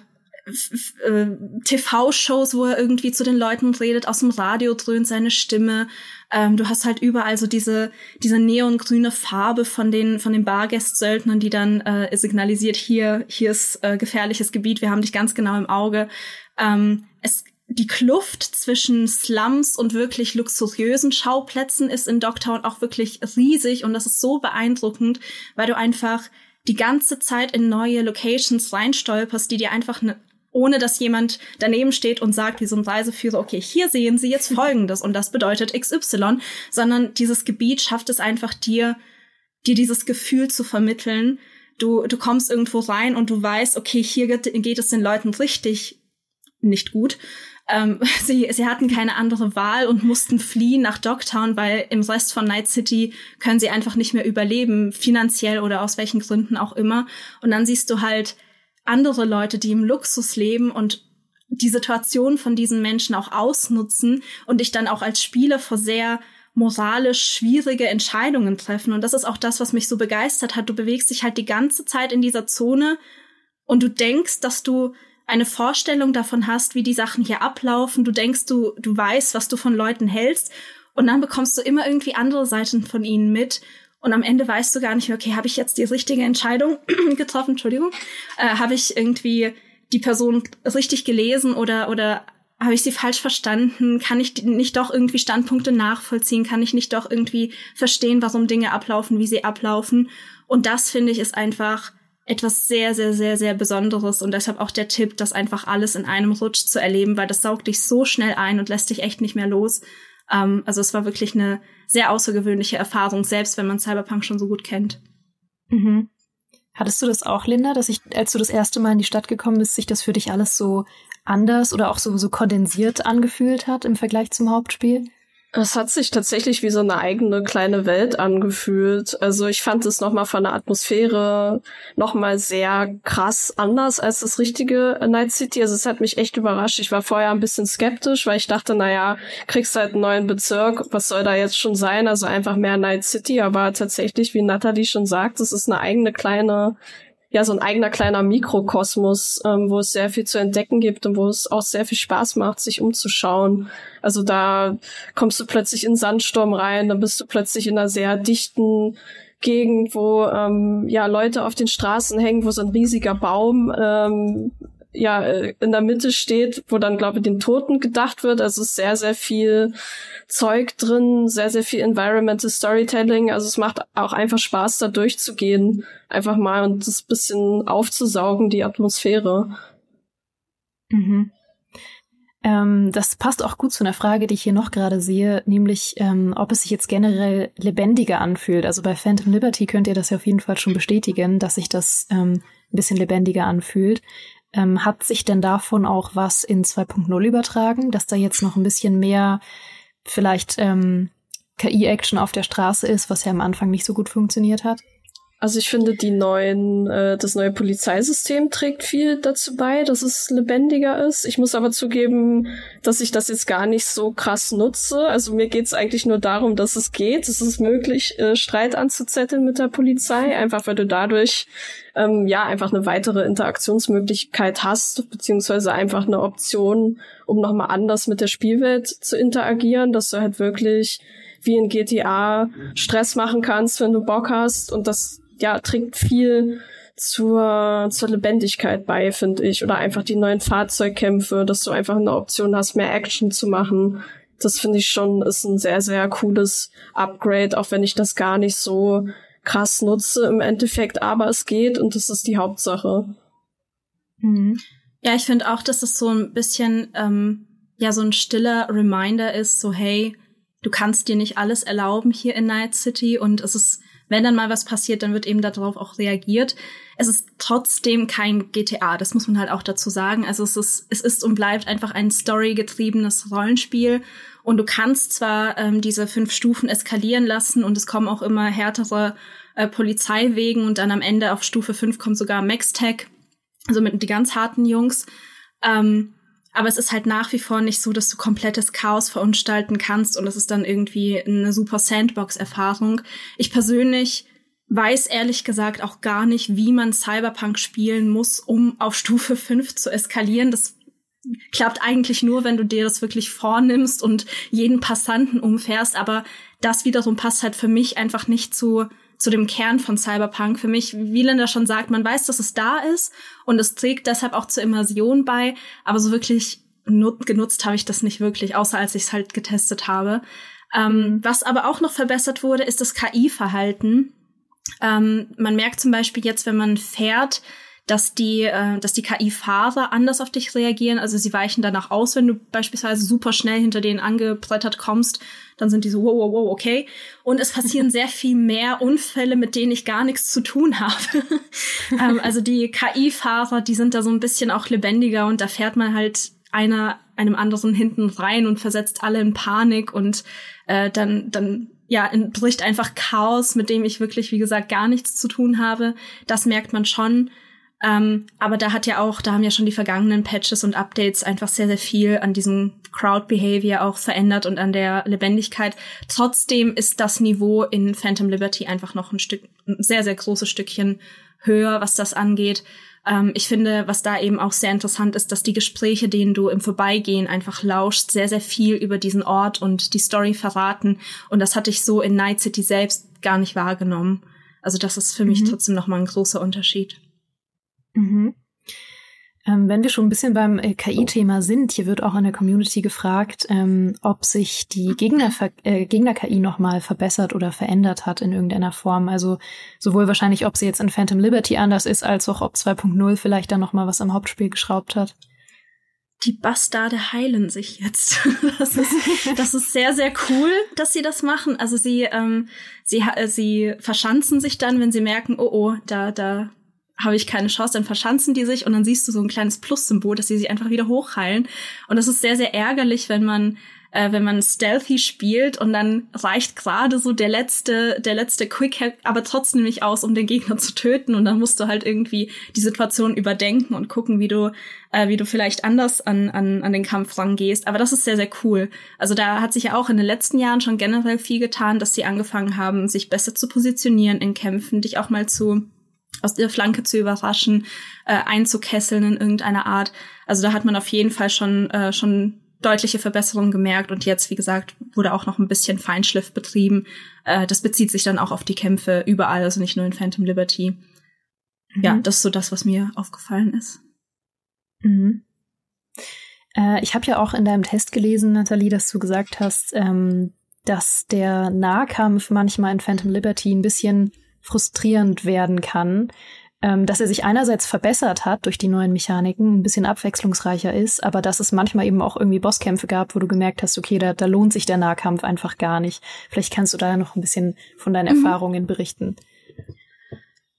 äh, TV-Shows, wo er irgendwie zu den Leuten redet, aus dem Radio dröhnt seine Stimme. Ähm, du hast halt überall so diese, diese neongrüne Farbe von den, von den Bargästsöldnern, die dann äh, signalisiert, hier, hier ist äh, gefährliches Gebiet, wir haben dich ganz genau im Auge. Ähm, es, die Kluft zwischen Slums und wirklich luxuriösen Schauplätzen ist in Dogtown auch wirklich riesig und das ist so beeindruckend, weil du einfach die ganze Zeit in neue Locations reinstolperst, die dir einfach ne, ohne dass jemand daneben steht und sagt, wie so ein Reiseführer, okay, hier sehen Sie jetzt Folgendes und das bedeutet XY, sondern dieses Gebiet schafft es einfach dir, dir dieses Gefühl zu vermitteln. Du, du kommst irgendwo rein und du weißt, okay, hier geht, geht es den Leuten richtig nicht gut. Ähm, sie, sie hatten keine andere Wahl und mussten fliehen nach Dogtown, weil im Rest von Night City können sie einfach nicht mehr überleben, finanziell oder aus welchen Gründen auch immer. Und dann siehst du halt andere Leute, die im Luxus leben und die Situation von diesen Menschen auch ausnutzen und dich dann auch als Spieler vor sehr moralisch schwierige Entscheidungen treffen. Und das ist auch das, was mich so begeistert hat. Du bewegst dich halt die ganze Zeit in dieser Zone und du denkst, dass du eine Vorstellung davon hast, wie die Sachen hier ablaufen. Du denkst, du, du weißt, was du von Leuten hältst. Und dann bekommst du immer irgendwie andere Seiten von ihnen mit. Und am Ende weißt du gar nicht okay, habe ich jetzt die richtige Entscheidung getroffen? Entschuldigung. Äh, habe ich irgendwie die Person richtig gelesen oder, oder habe ich sie falsch verstanden? Kann ich nicht doch irgendwie Standpunkte nachvollziehen? Kann ich nicht doch irgendwie verstehen, warum Dinge ablaufen, wie sie ablaufen? Und das finde ich ist einfach etwas sehr, sehr, sehr, sehr Besonderes und deshalb auch der Tipp, das einfach alles in einem Rutsch zu erleben, weil das saugt dich so schnell ein und lässt dich echt nicht mehr los. Ähm, also es war wirklich eine sehr außergewöhnliche Erfahrung, selbst wenn man Cyberpunk schon so gut kennt. Mhm. Hattest du das auch, Linda, dass ich, als du das erste Mal in die Stadt gekommen bist, sich das für dich alles so anders oder auch so, so kondensiert angefühlt hat im Vergleich zum Hauptspiel? Es hat sich tatsächlich wie so eine eigene kleine Welt angefühlt. Also ich fand es nochmal von der Atmosphäre nochmal sehr krass anders als das richtige Night City. Also es hat mich echt überrascht. Ich war vorher ein bisschen skeptisch, weil ich dachte, naja, kriegst halt einen neuen Bezirk, was soll da jetzt schon sein? Also einfach mehr Night City. Aber tatsächlich, wie Natalie schon sagt, es ist eine eigene kleine ja so ein eigener kleiner Mikrokosmos, ähm, wo es sehr viel zu entdecken gibt und wo es auch sehr viel Spaß macht, sich umzuschauen. Also da kommst du plötzlich in Sandsturm rein, dann bist du plötzlich in einer sehr dichten Gegend, wo ähm, ja Leute auf den Straßen hängen, wo so ein riesiger Baum ähm, ja äh, in der Mitte steht, wo dann glaube ich den Toten gedacht wird. Also ist sehr sehr viel Zeug drin, sehr sehr viel Environmental Storytelling. Also es macht auch einfach Spaß da durchzugehen, einfach mal und das bisschen aufzusaugen die Atmosphäre. Mhm. Ähm, das passt auch gut zu einer Frage, die ich hier noch gerade sehe, nämlich ähm, ob es sich jetzt generell lebendiger anfühlt. Also bei Phantom Liberty könnt ihr das ja auf jeden Fall schon bestätigen, dass sich das ähm, ein bisschen lebendiger anfühlt. Ähm, hat sich denn davon auch was in 2.0 übertragen, dass da jetzt noch ein bisschen mehr vielleicht ähm, KI-Action auf der Straße ist, was ja am Anfang nicht so gut funktioniert hat? Also ich finde, die neuen, äh, das neue Polizeisystem trägt viel dazu bei, dass es lebendiger ist. Ich muss aber zugeben, dass ich das jetzt gar nicht so krass nutze. Also mir geht's eigentlich nur darum, dass es geht. Es ist möglich, äh, Streit anzuzetteln mit der Polizei, einfach weil du dadurch ähm, ja einfach eine weitere Interaktionsmöglichkeit hast, beziehungsweise einfach eine Option, um nochmal anders mit der Spielwelt zu interagieren, dass du halt wirklich wie in GTA Stress machen kannst, wenn du Bock hast und das ja, trägt viel zur, zur Lebendigkeit bei, finde ich. Oder einfach die neuen Fahrzeugkämpfe, dass du einfach eine Option hast, mehr Action zu machen. Das finde ich schon, ist ein sehr, sehr cooles Upgrade, auch wenn ich das gar nicht so krass nutze im Endeffekt, aber es geht und das ist die Hauptsache. Mhm. Ja, ich finde auch, dass es so ein bisschen ähm, ja so ein stiller Reminder ist, so hey, du kannst dir nicht alles erlauben hier in Night City und es ist wenn dann mal was passiert, dann wird eben darauf auch reagiert. Es ist trotzdem kein GTA, das muss man halt auch dazu sagen. Also es ist, es ist und bleibt einfach ein storygetriebenes Rollenspiel. Und du kannst zwar ähm, diese fünf Stufen eskalieren lassen und es kommen auch immer härtere äh, Polizeiwegen und dann am Ende auf Stufe fünf kommt sogar Max-Tech, also mit die ganz harten Jungs. Ähm, aber es ist halt nach wie vor nicht so, dass du komplettes Chaos verunstalten kannst und es ist dann irgendwie eine super Sandbox-Erfahrung. Ich persönlich weiß ehrlich gesagt auch gar nicht, wie man Cyberpunk spielen muss, um auf Stufe 5 zu eskalieren. Das klappt eigentlich nur, wenn du dir das wirklich vornimmst und jeden Passanten umfährst. Aber das wiederum passt halt für mich einfach nicht zu zu dem Kern von Cyberpunk. Für mich, wie Linda schon sagt, man weiß, dass es da ist und es trägt deshalb auch zur Immersion bei, aber so wirklich genutzt habe ich das nicht wirklich, außer als ich es halt getestet habe. Ähm, was aber auch noch verbessert wurde, ist das KI-Verhalten. Ähm, man merkt zum Beispiel jetzt, wenn man fährt, dass die, äh, dass die KI-Fahrer anders auf dich reagieren. Also sie weichen danach aus, wenn du beispielsweise super schnell hinter denen angebrettert kommst. Dann sind die so, wow, wow, wow, okay. Und es passieren sehr viel mehr Unfälle, mit denen ich gar nichts zu tun habe. ähm, also die KI-Fahrer, die sind da so ein bisschen auch lebendiger und da fährt man halt einer einem anderen hinten rein und versetzt alle in Panik und äh, dann, dann ja, bricht einfach Chaos, mit dem ich wirklich, wie gesagt, gar nichts zu tun habe. Das merkt man schon. Ähm, aber da hat ja auch, da haben ja schon die vergangenen Patches und Updates einfach sehr, sehr viel an diesem Crowd Behavior auch verändert und an der Lebendigkeit. Trotzdem ist das Niveau in Phantom Liberty einfach noch ein Stück, ein sehr, sehr großes Stückchen höher, was das angeht. Ähm, ich finde, was da eben auch sehr interessant ist, dass die Gespräche, denen du im Vorbeigehen einfach lauschst, sehr, sehr viel über diesen Ort und die Story verraten. Und das hatte ich so in Night City selbst gar nicht wahrgenommen. Also das ist für mich mhm. trotzdem nochmal ein großer Unterschied. Mhm. Ähm, wenn wir schon ein bisschen beim äh, KI-Thema sind, hier wird auch in der Community gefragt, ähm, ob sich die Gegner, äh, Gegner-KI nochmal verbessert oder verändert hat in irgendeiner Form. Also sowohl wahrscheinlich, ob sie jetzt in Phantom Liberty anders ist, als auch ob 2.0 vielleicht da nochmal was am Hauptspiel geschraubt hat. Die Bastarde heilen sich jetzt. Das ist, das ist sehr, sehr cool, dass sie das machen. Also sie, ähm, sie, äh, sie verschanzen sich dann, wenn sie merken, oh oh, da, da habe ich keine Chance, dann verschanzen die sich und dann siehst du so ein kleines Plus-Symbol, dass sie sich einfach wieder hochheilen. Und das ist sehr, sehr ärgerlich, wenn man äh, wenn man stealthy spielt und dann reicht gerade so der letzte, der letzte Quick-Hack aber trotzdem nicht aus, um den Gegner zu töten. Und dann musst du halt irgendwie die Situation überdenken und gucken, wie du, äh, wie du vielleicht anders an, an, an den Kampf rangehst. Aber das ist sehr, sehr cool. Also da hat sich ja auch in den letzten Jahren schon generell viel getan, dass sie angefangen haben, sich besser zu positionieren in Kämpfen, dich auch mal zu aus der Flanke zu überraschen, äh, einzukesseln in irgendeiner Art. Also da hat man auf jeden Fall schon, äh, schon deutliche Verbesserungen gemerkt und jetzt, wie gesagt, wurde auch noch ein bisschen Feinschliff betrieben. Äh, das bezieht sich dann auch auf die Kämpfe überall, also nicht nur in Phantom Liberty. Mhm. Ja, das ist so das, was mir aufgefallen ist. Mhm. Äh, ich habe ja auch in deinem Test gelesen, Nathalie, dass du gesagt hast, ähm, dass der Nahkampf manchmal in Phantom Liberty ein bisschen frustrierend werden kann, ähm, dass er sich einerseits verbessert hat durch die neuen Mechaniken, ein bisschen abwechslungsreicher ist, aber dass es manchmal eben auch irgendwie Bosskämpfe gab, wo du gemerkt hast, okay, da, da lohnt sich der Nahkampf einfach gar nicht. Vielleicht kannst du da ja noch ein bisschen von deinen mhm. Erfahrungen berichten.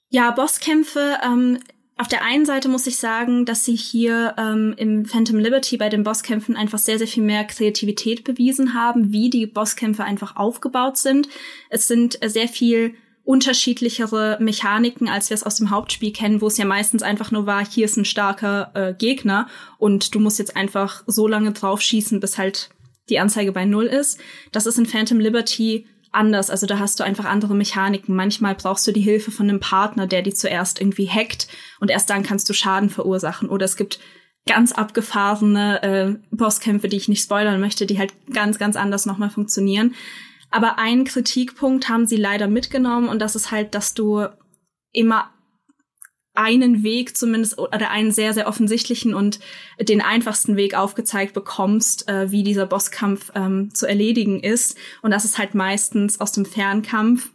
Ja, Bosskämpfe, ähm, auf der einen Seite muss ich sagen, dass sie hier ähm, im Phantom Liberty bei den Bosskämpfen einfach sehr, sehr viel mehr Kreativität bewiesen haben, wie die Bosskämpfe einfach aufgebaut sind. Es sind äh, sehr viel unterschiedlichere Mechaniken, als wir es aus dem Hauptspiel kennen, wo es ja meistens einfach nur war, hier ist ein starker äh, Gegner und du musst jetzt einfach so lange drauf schießen, bis halt die Anzeige bei Null ist. Das ist in Phantom Liberty anders. Also da hast du einfach andere Mechaniken. Manchmal brauchst du die Hilfe von einem Partner, der die zuerst irgendwie hackt und erst dann kannst du Schaden verursachen. Oder es gibt ganz abgefahrene äh, Bosskämpfe, die ich nicht spoilern möchte, die halt ganz, ganz anders nochmal funktionieren. Aber einen Kritikpunkt haben sie leider mitgenommen und das ist halt, dass du immer einen Weg zumindest oder einen sehr, sehr offensichtlichen und den einfachsten Weg aufgezeigt bekommst, äh, wie dieser Bosskampf ähm, zu erledigen ist. Und das ist halt meistens aus dem Fernkampf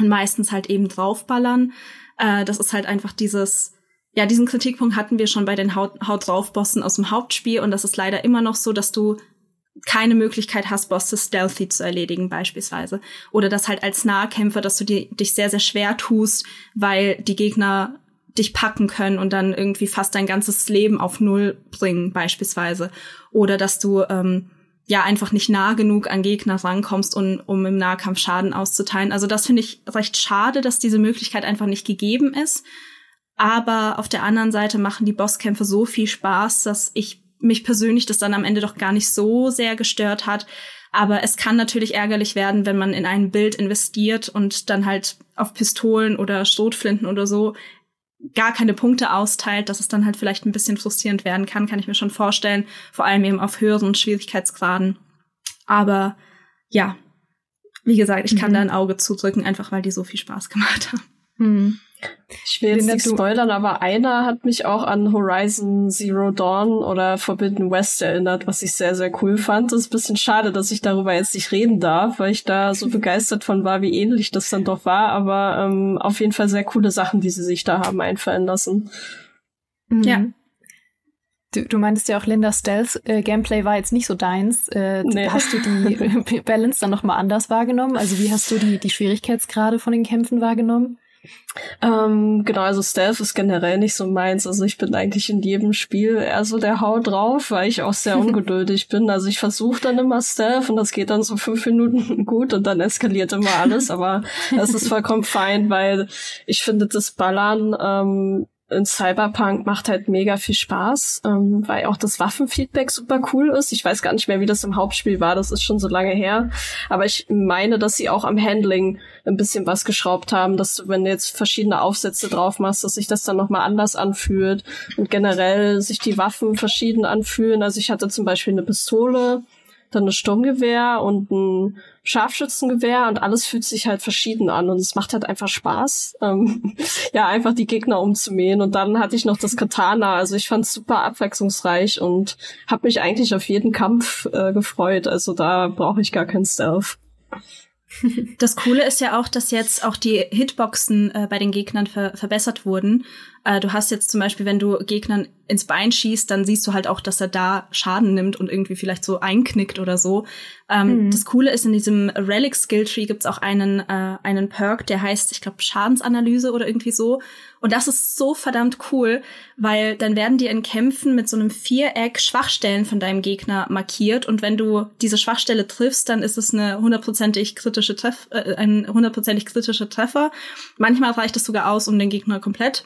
und meistens halt eben draufballern. Äh, das ist halt einfach dieses, ja, diesen Kritikpunkt hatten wir schon bei den Haut, Haut drauf Bossen aus dem Hauptspiel und das ist leider immer noch so, dass du keine Möglichkeit hast, Bosse stealthy zu erledigen beispielsweise. Oder dass halt als Nahkämpfer, dass du dir, dich sehr, sehr schwer tust, weil die Gegner dich packen können und dann irgendwie fast dein ganzes Leben auf Null bringen beispielsweise. Oder dass du ähm, ja einfach nicht nah genug an Gegner rankommst, um, um im Nahkampf Schaden auszuteilen. Also das finde ich recht schade, dass diese Möglichkeit einfach nicht gegeben ist. Aber auf der anderen Seite machen die Bosskämpfe so viel Spaß, dass ich mich persönlich das dann am Ende doch gar nicht so sehr gestört hat. Aber es kann natürlich ärgerlich werden, wenn man in ein Bild investiert und dann halt auf Pistolen oder Schrotflinten oder so gar keine Punkte austeilt, dass es dann halt vielleicht ein bisschen frustrierend werden kann, kann ich mir schon vorstellen. Vor allem eben auf höheren Schwierigkeitsgraden. Aber ja, wie gesagt, ich kann mhm. da ein Auge zudrücken, einfach weil die so viel Spaß gemacht haben. Mhm. Ich will jetzt nicht spoilern, aber einer hat mich auch an Horizon Zero Dawn oder Forbidden West erinnert, was ich sehr, sehr cool fand. Das ist ein bisschen schade, dass ich darüber jetzt nicht reden darf, weil ich da so begeistert von war, wie ähnlich das dann doch war. Aber ähm, auf jeden Fall sehr coole Sachen, die sie sich da haben einfallen lassen. Mhm. Ja. Du, du meintest ja auch, Linda Stealth äh, Gameplay war jetzt nicht so deins. Äh, nee. Hast du die Balance dann nochmal anders wahrgenommen? Also wie hast du die, die Schwierigkeitsgrade von den Kämpfen wahrgenommen? Ähm, genau, also Stealth ist generell nicht so meins. Also ich bin eigentlich in jedem Spiel eher so der Haut drauf, weil ich auch sehr ungeduldig bin. Also ich versuche dann immer Stealth und das geht dann so fünf Minuten gut und dann eskaliert immer alles. Aber das ist vollkommen fein, weil ich finde, das Ballern ähm, in Cyberpunk macht halt mega viel Spaß, ähm, weil auch das Waffenfeedback super cool ist. Ich weiß gar nicht mehr, wie das im Hauptspiel war, das ist schon so lange her. Aber ich meine, dass sie auch am Handling ein bisschen was geschraubt haben, dass du, wenn du jetzt verschiedene Aufsätze drauf machst, dass sich das dann nochmal anders anfühlt und generell sich die Waffen verschieden anfühlen. Also ich hatte zum Beispiel eine Pistole, dann ein Sturmgewehr und ein Scharfschützengewehr und alles fühlt sich halt verschieden an und es macht halt einfach Spaß, ähm, ja, einfach die Gegner umzumähen. Und dann hatte ich noch das Katana, also ich fand es super abwechslungsreich und habe mich eigentlich auf jeden Kampf äh, gefreut. Also da brauche ich gar kein Stealth. Das Coole ist ja auch, dass jetzt auch die Hitboxen äh, bei den Gegnern ver verbessert wurden. Äh, du hast jetzt zum Beispiel, wenn du Gegnern ins Bein schießt, dann siehst du halt auch, dass er da Schaden nimmt und irgendwie vielleicht so einknickt oder so. Ähm, mhm. Das Coole ist, in diesem Relic Skill Tree gibt's auch einen, äh, einen Perk, der heißt, ich glaube, Schadensanalyse oder irgendwie so. Und das ist so verdammt cool, weil dann werden dir in Kämpfen mit so einem Viereck Schwachstellen von deinem Gegner markiert. Und wenn du diese Schwachstelle triffst, dann ist es eine hundertprozentig kritische Treff, äh, ein hundertprozentig kritischer Treffer. Manchmal reicht es sogar aus, um den Gegner komplett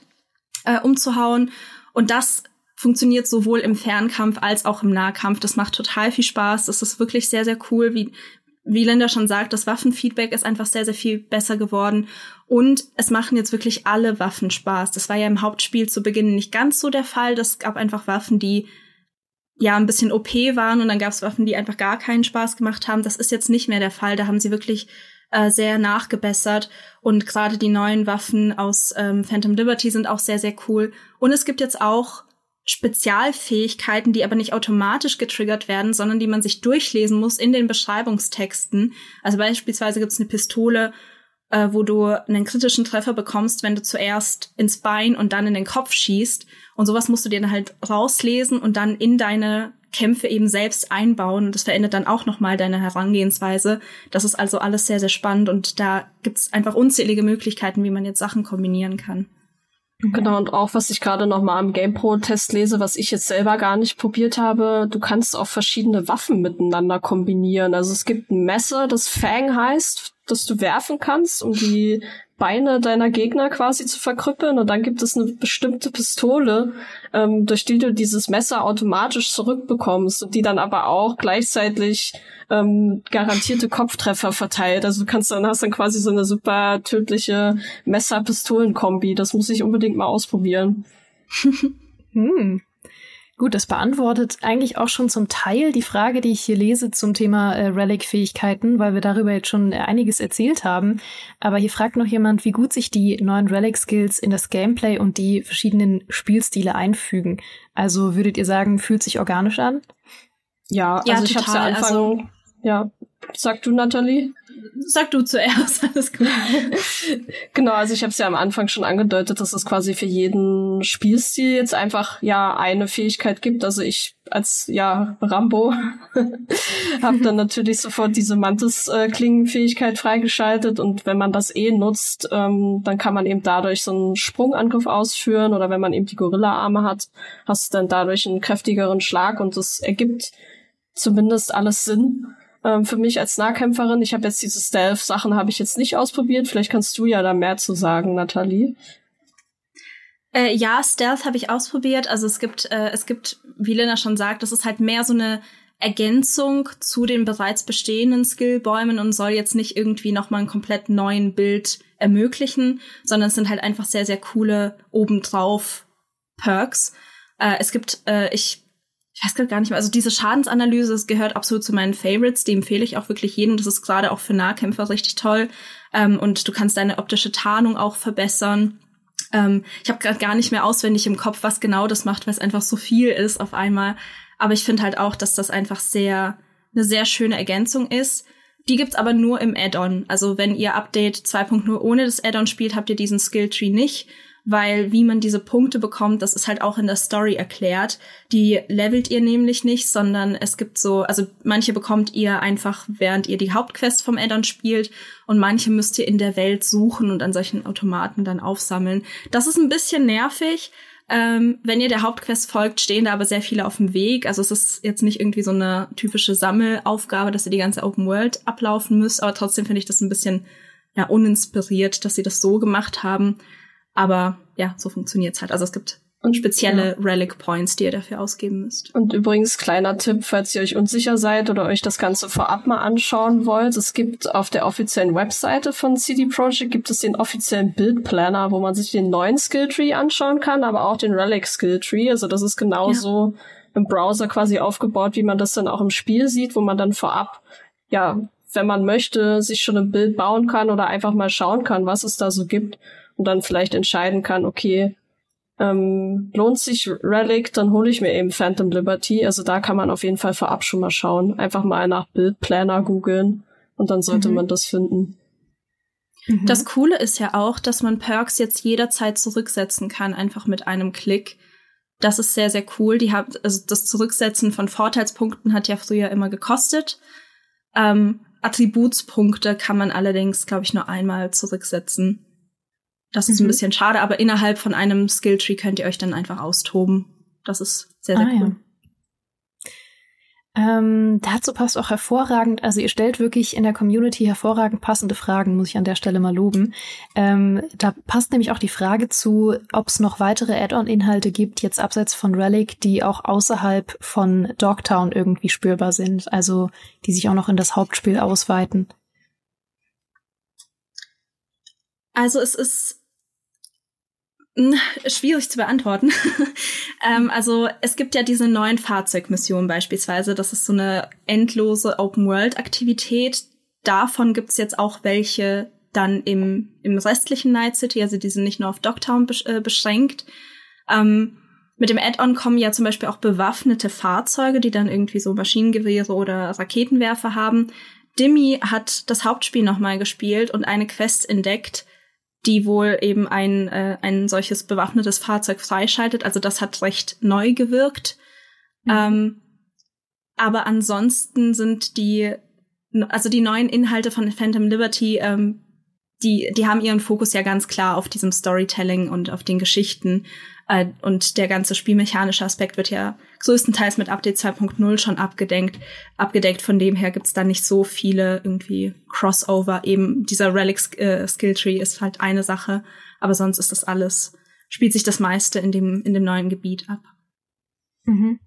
äh, umzuhauen. Und das funktioniert sowohl im Fernkampf als auch im Nahkampf. Das macht total viel Spaß. Das ist wirklich sehr, sehr cool, wie, wie Linda schon sagt, das Waffenfeedback ist einfach sehr, sehr viel besser geworden. Und es machen jetzt wirklich alle Waffen Spaß. Das war ja im Hauptspiel zu Beginn nicht ganz so der Fall. Das gab einfach Waffen, die ja ein bisschen OP waren und dann gab es Waffen, die einfach gar keinen Spaß gemacht haben. Das ist jetzt nicht mehr der Fall. Da haben sie wirklich äh, sehr nachgebessert. Und gerade die neuen Waffen aus ähm, Phantom Liberty sind auch sehr, sehr cool. Und es gibt jetzt auch Spezialfähigkeiten, die aber nicht automatisch getriggert werden, sondern die man sich durchlesen muss in den Beschreibungstexten. Also beispielsweise gibt es eine Pistole, äh, wo du einen kritischen Treffer bekommst, wenn du zuerst ins Bein und dann in den Kopf schießt. Und sowas musst du dir dann halt rauslesen und dann in deine Kämpfe eben selbst einbauen. Und das verändert dann auch nochmal deine Herangehensweise. Das ist also alles sehr, sehr spannend und da gibt's einfach unzählige Möglichkeiten, wie man jetzt Sachen kombinieren kann. Genau, und auch was ich gerade noch mal am GamePro-Test lese, was ich jetzt selber gar nicht probiert habe, du kannst auch verschiedene Waffen miteinander kombinieren. Also es gibt ein Messer, das Fang heißt, das du werfen kannst, um die Beine deiner Gegner quasi zu verkrüppeln und dann gibt es eine bestimmte Pistole, ähm, durch die du dieses Messer automatisch zurückbekommst und die dann aber auch gleichzeitig ähm, garantierte Kopftreffer verteilt. Also du kannst dann hast dann quasi so eine super tödliche Messer-Pistolen-Kombi. Das muss ich unbedingt mal ausprobieren. hm. Gut, das beantwortet eigentlich auch schon zum Teil die Frage, die ich hier lese zum Thema äh, Relic-Fähigkeiten, weil wir darüber jetzt schon einiges erzählt haben. Aber hier fragt noch jemand, wie gut sich die neuen Relic-Skills in das Gameplay und die verschiedenen Spielstile einfügen. Also würdet ihr sagen, fühlt sich organisch an? Ja, ja also ich habe ja Anfang. Also, ja, sag du, Nathalie? Sag du zuerst, alles gut. genau, also ich habe es ja am Anfang schon angedeutet, dass es quasi für jeden Spielstil jetzt einfach ja eine Fähigkeit gibt. Also ich als ja Rambo habe dann natürlich sofort diese Mantis-Klingenfähigkeit freigeschaltet und wenn man das eh nutzt, ähm, dann kann man eben dadurch so einen Sprungangriff ausführen oder wenn man eben die Gorilla-Arme hat, hast du dann dadurch einen kräftigeren Schlag und das ergibt zumindest alles Sinn ähm, für mich als Nahkämpferin. Ich habe jetzt diese Stealth-Sachen habe ich jetzt nicht ausprobiert. Vielleicht kannst du ja da mehr zu sagen, Nathalie. Äh, ja, Stealth habe ich ausprobiert. Also es gibt, äh, es gibt, wie Lena schon sagt, das ist halt mehr so eine Ergänzung zu den bereits bestehenden Skillbäumen und soll jetzt nicht irgendwie nochmal einen komplett neuen Bild ermöglichen, sondern es sind halt einfach sehr, sehr coole obendrauf Perks. Äh, es gibt, äh, ich ich weiß gar nicht mehr, also diese Schadensanalyse das gehört absolut zu meinen Favorites, die empfehle ich auch wirklich jedem. Das ist gerade auch für Nahkämpfer richtig toll. Ähm, und du kannst deine optische Tarnung auch verbessern. Ähm, ich habe gerade gar nicht mehr auswendig im Kopf, was genau das macht, weil es einfach so viel ist auf einmal. Aber ich finde halt auch, dass das einfach sehr eine sehr schöne Ergänzung ist. Die gibt's aber nur im Add-on. Also wenn ihr Update 2.0 ohne das Add-on spielt, habt ihr diesen Skilltree nicht weil wie man diese Punkte bekommt, das ist halt auch in der Story erklärt. Die levelt ihr nämlich nicht, sondern es gibt so, also manche bekommt ihr einfach, während ihr die Hauptquest vom Addon spielt und manche müsst ihr in der Welt suchen und an solchen Automaten dann aufsammeln. Das ist ein bisschen nervig. Ähm, wenn ihr der Hauptquest folgt, stehen da aber sehr viele auf dem Weg. Also es ist jetzt nicht irgendwie so eine typische Sammelaufgabe, dass ihr die ganze Open World ablaufen müsst, aber trotzdem finde ich das ein bisschen ja, uninspiriert, dass sie das so gemacht haben. Aber ja, so funktioniert's halt. Also es gibt und spezielle ja. Relic Points, die ihr dafür ausgeben müsst. Und übrigens kleiner Tipp, falls ihr euch unsicher seid oder euch das Ganze vorab mal anschauen wollt. Es gibt auf der offiziellen Webseite von CD Projekt gibt es den offiziellen Bildplanner, wo man sich den neuen Skilltree anschauen kann, aber auch den Relic Skilltree. Also das ist genauso ja. im Browser quasi aufgebaut, wie man das dann auch im Spiel sieht, wo man dann vorab, ja, wenn man möchte, sich schon ein Bild bauen kann oder einfach mal schauen kann, was es da so gibt und dann vielleicht entscheiden kann, okay, ähm, lohnt sich Relic, dann hole ich mir eben Phantom Liberty. Also da kann man auf jeden Fall vorab schon mal schauen. Einfach mal nach Bildplanner googeln und dann sollte mhm. man das finden. Mhm. Das Coole ist ja auch, dass man Perks jetzt jederzeit zurücksetzen kann, einfach mit einem Klick. Das ist sehr, sehr cool. Die hat, also das Zurücksetzen von Vorteilspunkten hat ja früher immer gekostet. Ähm, Attributspunkte kann man allerdings, glaube ich, nur einmal zurücksetzen. Das ist mhm. ein bisschen schade, aber innerhalb von einem Skilltree könnt ihr euch dann einfach austoben. Das ist sehr, sehr ah, cool. Ja. Ähm, dazu passt auch hervorragend, also ihr stellt wirklich in der Community hervorragend passende Fragen, muss ich an der Stelle mal loben. Ähm, da passt nämlich auch die Frage zu, ob es noch weitere Add-on-Inhalte gibt, jetzt abseits von Relic, die auch außerhalb von Dogtown irgendwie spürbar sind, also die sich auch noch in das Hauptspiel ausweiten. Also es ist schwierig zu beantworten. ähm, also es gibt ja diese neuen Fahrzeugmissionen beispielsweise. Das ist so eine endlose Open-World-Aktivität. Davon gibt's jetzt auch welche dann im, im restlichen Night City. Also die sind nicht nur auf Dogtown besch äh, beschränkt. Ähm, mit dem Add-on kommen ja zum Beispiel auch bewaffnete Fahrzeuge, die dann irgendwie so Maschinengewehre oder Raketenwerfer haben. Dimmy hat das Hauptspiel nochmal gespielt und eine Quest entdeckt, die wohl eben ein, äh, ein solches bewaffnetes Fahrzeug freischaltet. Also das hat recht neu gewirkt. Mhm. Ähm, aber ansonsten sind die, also die neuen Inhalte von Phantom Liberty, ähm, die, die haben ihren Fokus ja ganz klar auf diesem Storytelling und auf den Geschichten. Äh, und der ganze spielmechanische Aspekt wird ja größtenteils mit Update 2.0 schon abgedeckt. Abgedeckt. Von dem her gibt's da nicht so viele irgendwie Crossover eben dieser Relic äh, Skilltree ist halt eine Sache, aber sonst ist das alles spielt sich das meiste in dem in dem neuen Gebiet ab. Mhm.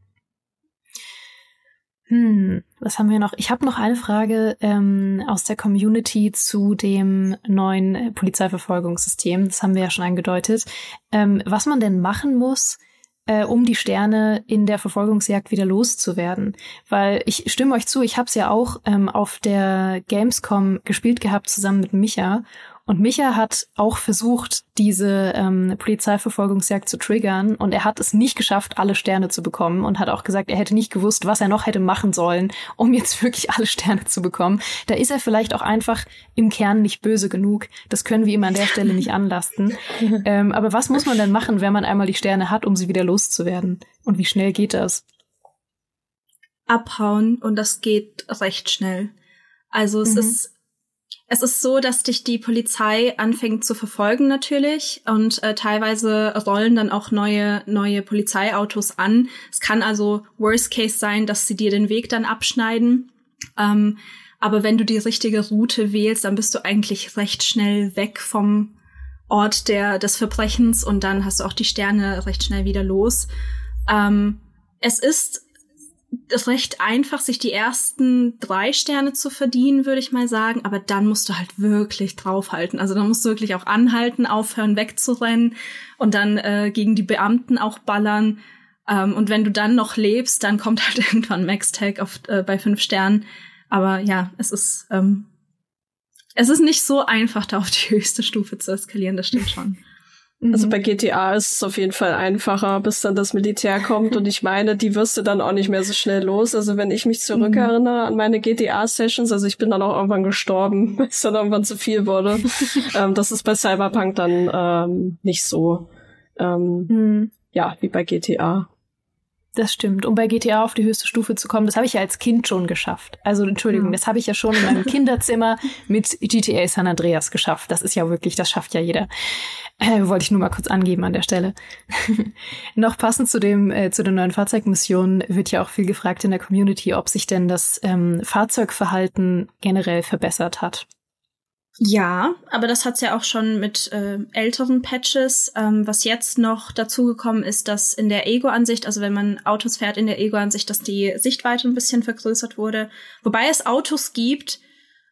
Hm, was haben wir noch? Ich habe noch eine Frage ähm, aus der Community zu dem neuen Polizeiverfolgungssystem. Das haben wir ja schon angedeutet. Ähm, was man denn machen muss, äh, um die Sterne in der Verfolgungsjagd wieder loszuwerden. Weil ich stimme euch zu, ich habe es ja auch ähm, auf der Gamescom gespielt gehabt zusammen mit Micha. Und Micha hat auch versucht, diese ähm, Polizeiverfolgungsjagd zu triggern und er hat es nicht geschafft, alle Sterne zu bekommen und hat auch gesagt, er hätte nicht gewusst, was er noch hätte machen sollen, um jetzt wirklich alle Sterne zu bekommen. Da ist er vielleicht auch einfach im Kern nicht böse genug. Das können wir ihm an der Stelle nicht anlasten. ähm, aber was muss man denn machen, wenn man einmal die Sterne hat, um sie wieder loszuwerden? Und wie schnell geht das? Abhauen und das geht recht schnell. Also es mhm. ist es ist so, dass dich die Polizei anfängt zu verfolgen natürlich und äh, teilweise rollen dann auch neue neue Polizeiautos an. Es kann also Worst Case sein, dass sie dir den Weg dann abschneiden. Ähm, aber wenn du die richtige Route wählst, dann bist du eigentlich recht schnell weg vom Ort der des Verbrechens und dann hast du auch die Sterne recht schnell wieder los. Ähm, es ist recht einfach, sich die ersten drei Sterne zu verdienen, würde ich mal sagen. Aber dann musst du halt wirklich draufhalten. Also dann musst du wirklich auch anhalten, aufhören, wegzurennen und dann äh, gegen die Beamten auch ballern. Ähm, und wenn du dann noch lebst, dann kommt halt irgendwann Max Tag auf, äh, bei fünf Sternen. Aber ja, es ist ähm, es ist nicht so einfach, da auf die höchste Stufe zu eskalieren. Das stimmt schon. Also mhm. bei GTA ist es auf jeden Fall einfacher, bis dann das Militär kommt. Und ich meine, die wirst du dann auch nicht mehr so schnell los. Also wenn ich mich zurückerinnere an meine GTA-Sessions, also ich bin dann auch irgendwann gestorben, weil es dann irgendwann zu viel wurde. ähm, das ist bei Cyberpunk dann ähm, nicht so. Ähm, mhm. Ja, wie bei GTA. Das stimmt. Um bei GTA auf die höchste Stufe zu kommen, das habe ich ja als Kind schon geschafft. Also Entschuldigung, ja. das habe ich ja schon in meinem Kinderzimmer mit GTA San Andreas geschafft. Das ist ja wirklich, das schafft ja jeder. Äh, wollte ich nur mal kurz angeben an der Stelle. Noch passend zu dem äh, zu den neuen Fahrzeugmissionen wird ja auch viel gefragt in der Community, ob sich denn das ähm, Fahrzeugverhalten generell verbessert hat. Ja, aber das hat's ja auch schon mit äh, älteren Patches. Ähm, was jetzt noch dazugekommen ist, dass in der Ego-Ansicht, also wenn man Autos fährt in der Ego-Ansicht, dass die Sichtweite ein bisschen vergrößert wurde. Wobei es Autos gibt,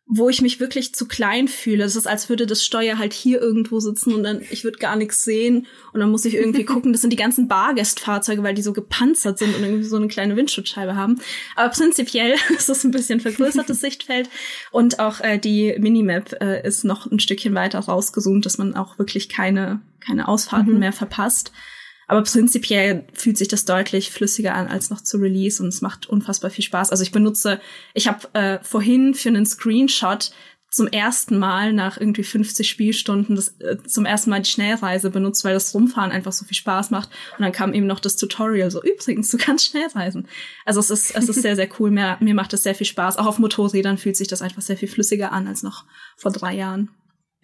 wo ich mich wirklich zu klein fühle. Es ist, als würde das Steuer halt hier irgendwo sitzen und dann ich würde gar nichts sehen und dann muss ich irgendwie gucken. Das sind die ganzen Bargästfahrzeuge, weil die so gepanzert sind und irgendwie so eine kleine Windschutzscheibe haben. Aber prinzipiell ist es ein bisschen vergrößertes Sichtfeld und auch äh, die Minimap äh, ist noch ein Stückchen weiter rausgezoomt, dass man auch wirklich keine keine Ausfahrten mhm. mehr verpasst. Aber prinzipiell fühlt sich das deutlich flüssiger an als noch zu Release und es macht unfassbar viel Spaß. Also ich benutze, ich habe äh, vorhin für einen Screenshot zum ersten Mal nach irgendwie 50 Spielstunden das, äh, zum ersten Mal die Schnellreise benutzt, weil das Rumfahren einfach so viel Spaß macht. Und dann kam eben noch das Tutorial so, übrigens, du kannst schnell reisen. Also es ist, es ist sehr, sehr cool. Mir, mir macht es sehr viel Spaß. Auch auf Motorrädern fühlt sich das einfach sehr viel flüssiger an als noch vor drei Jahren.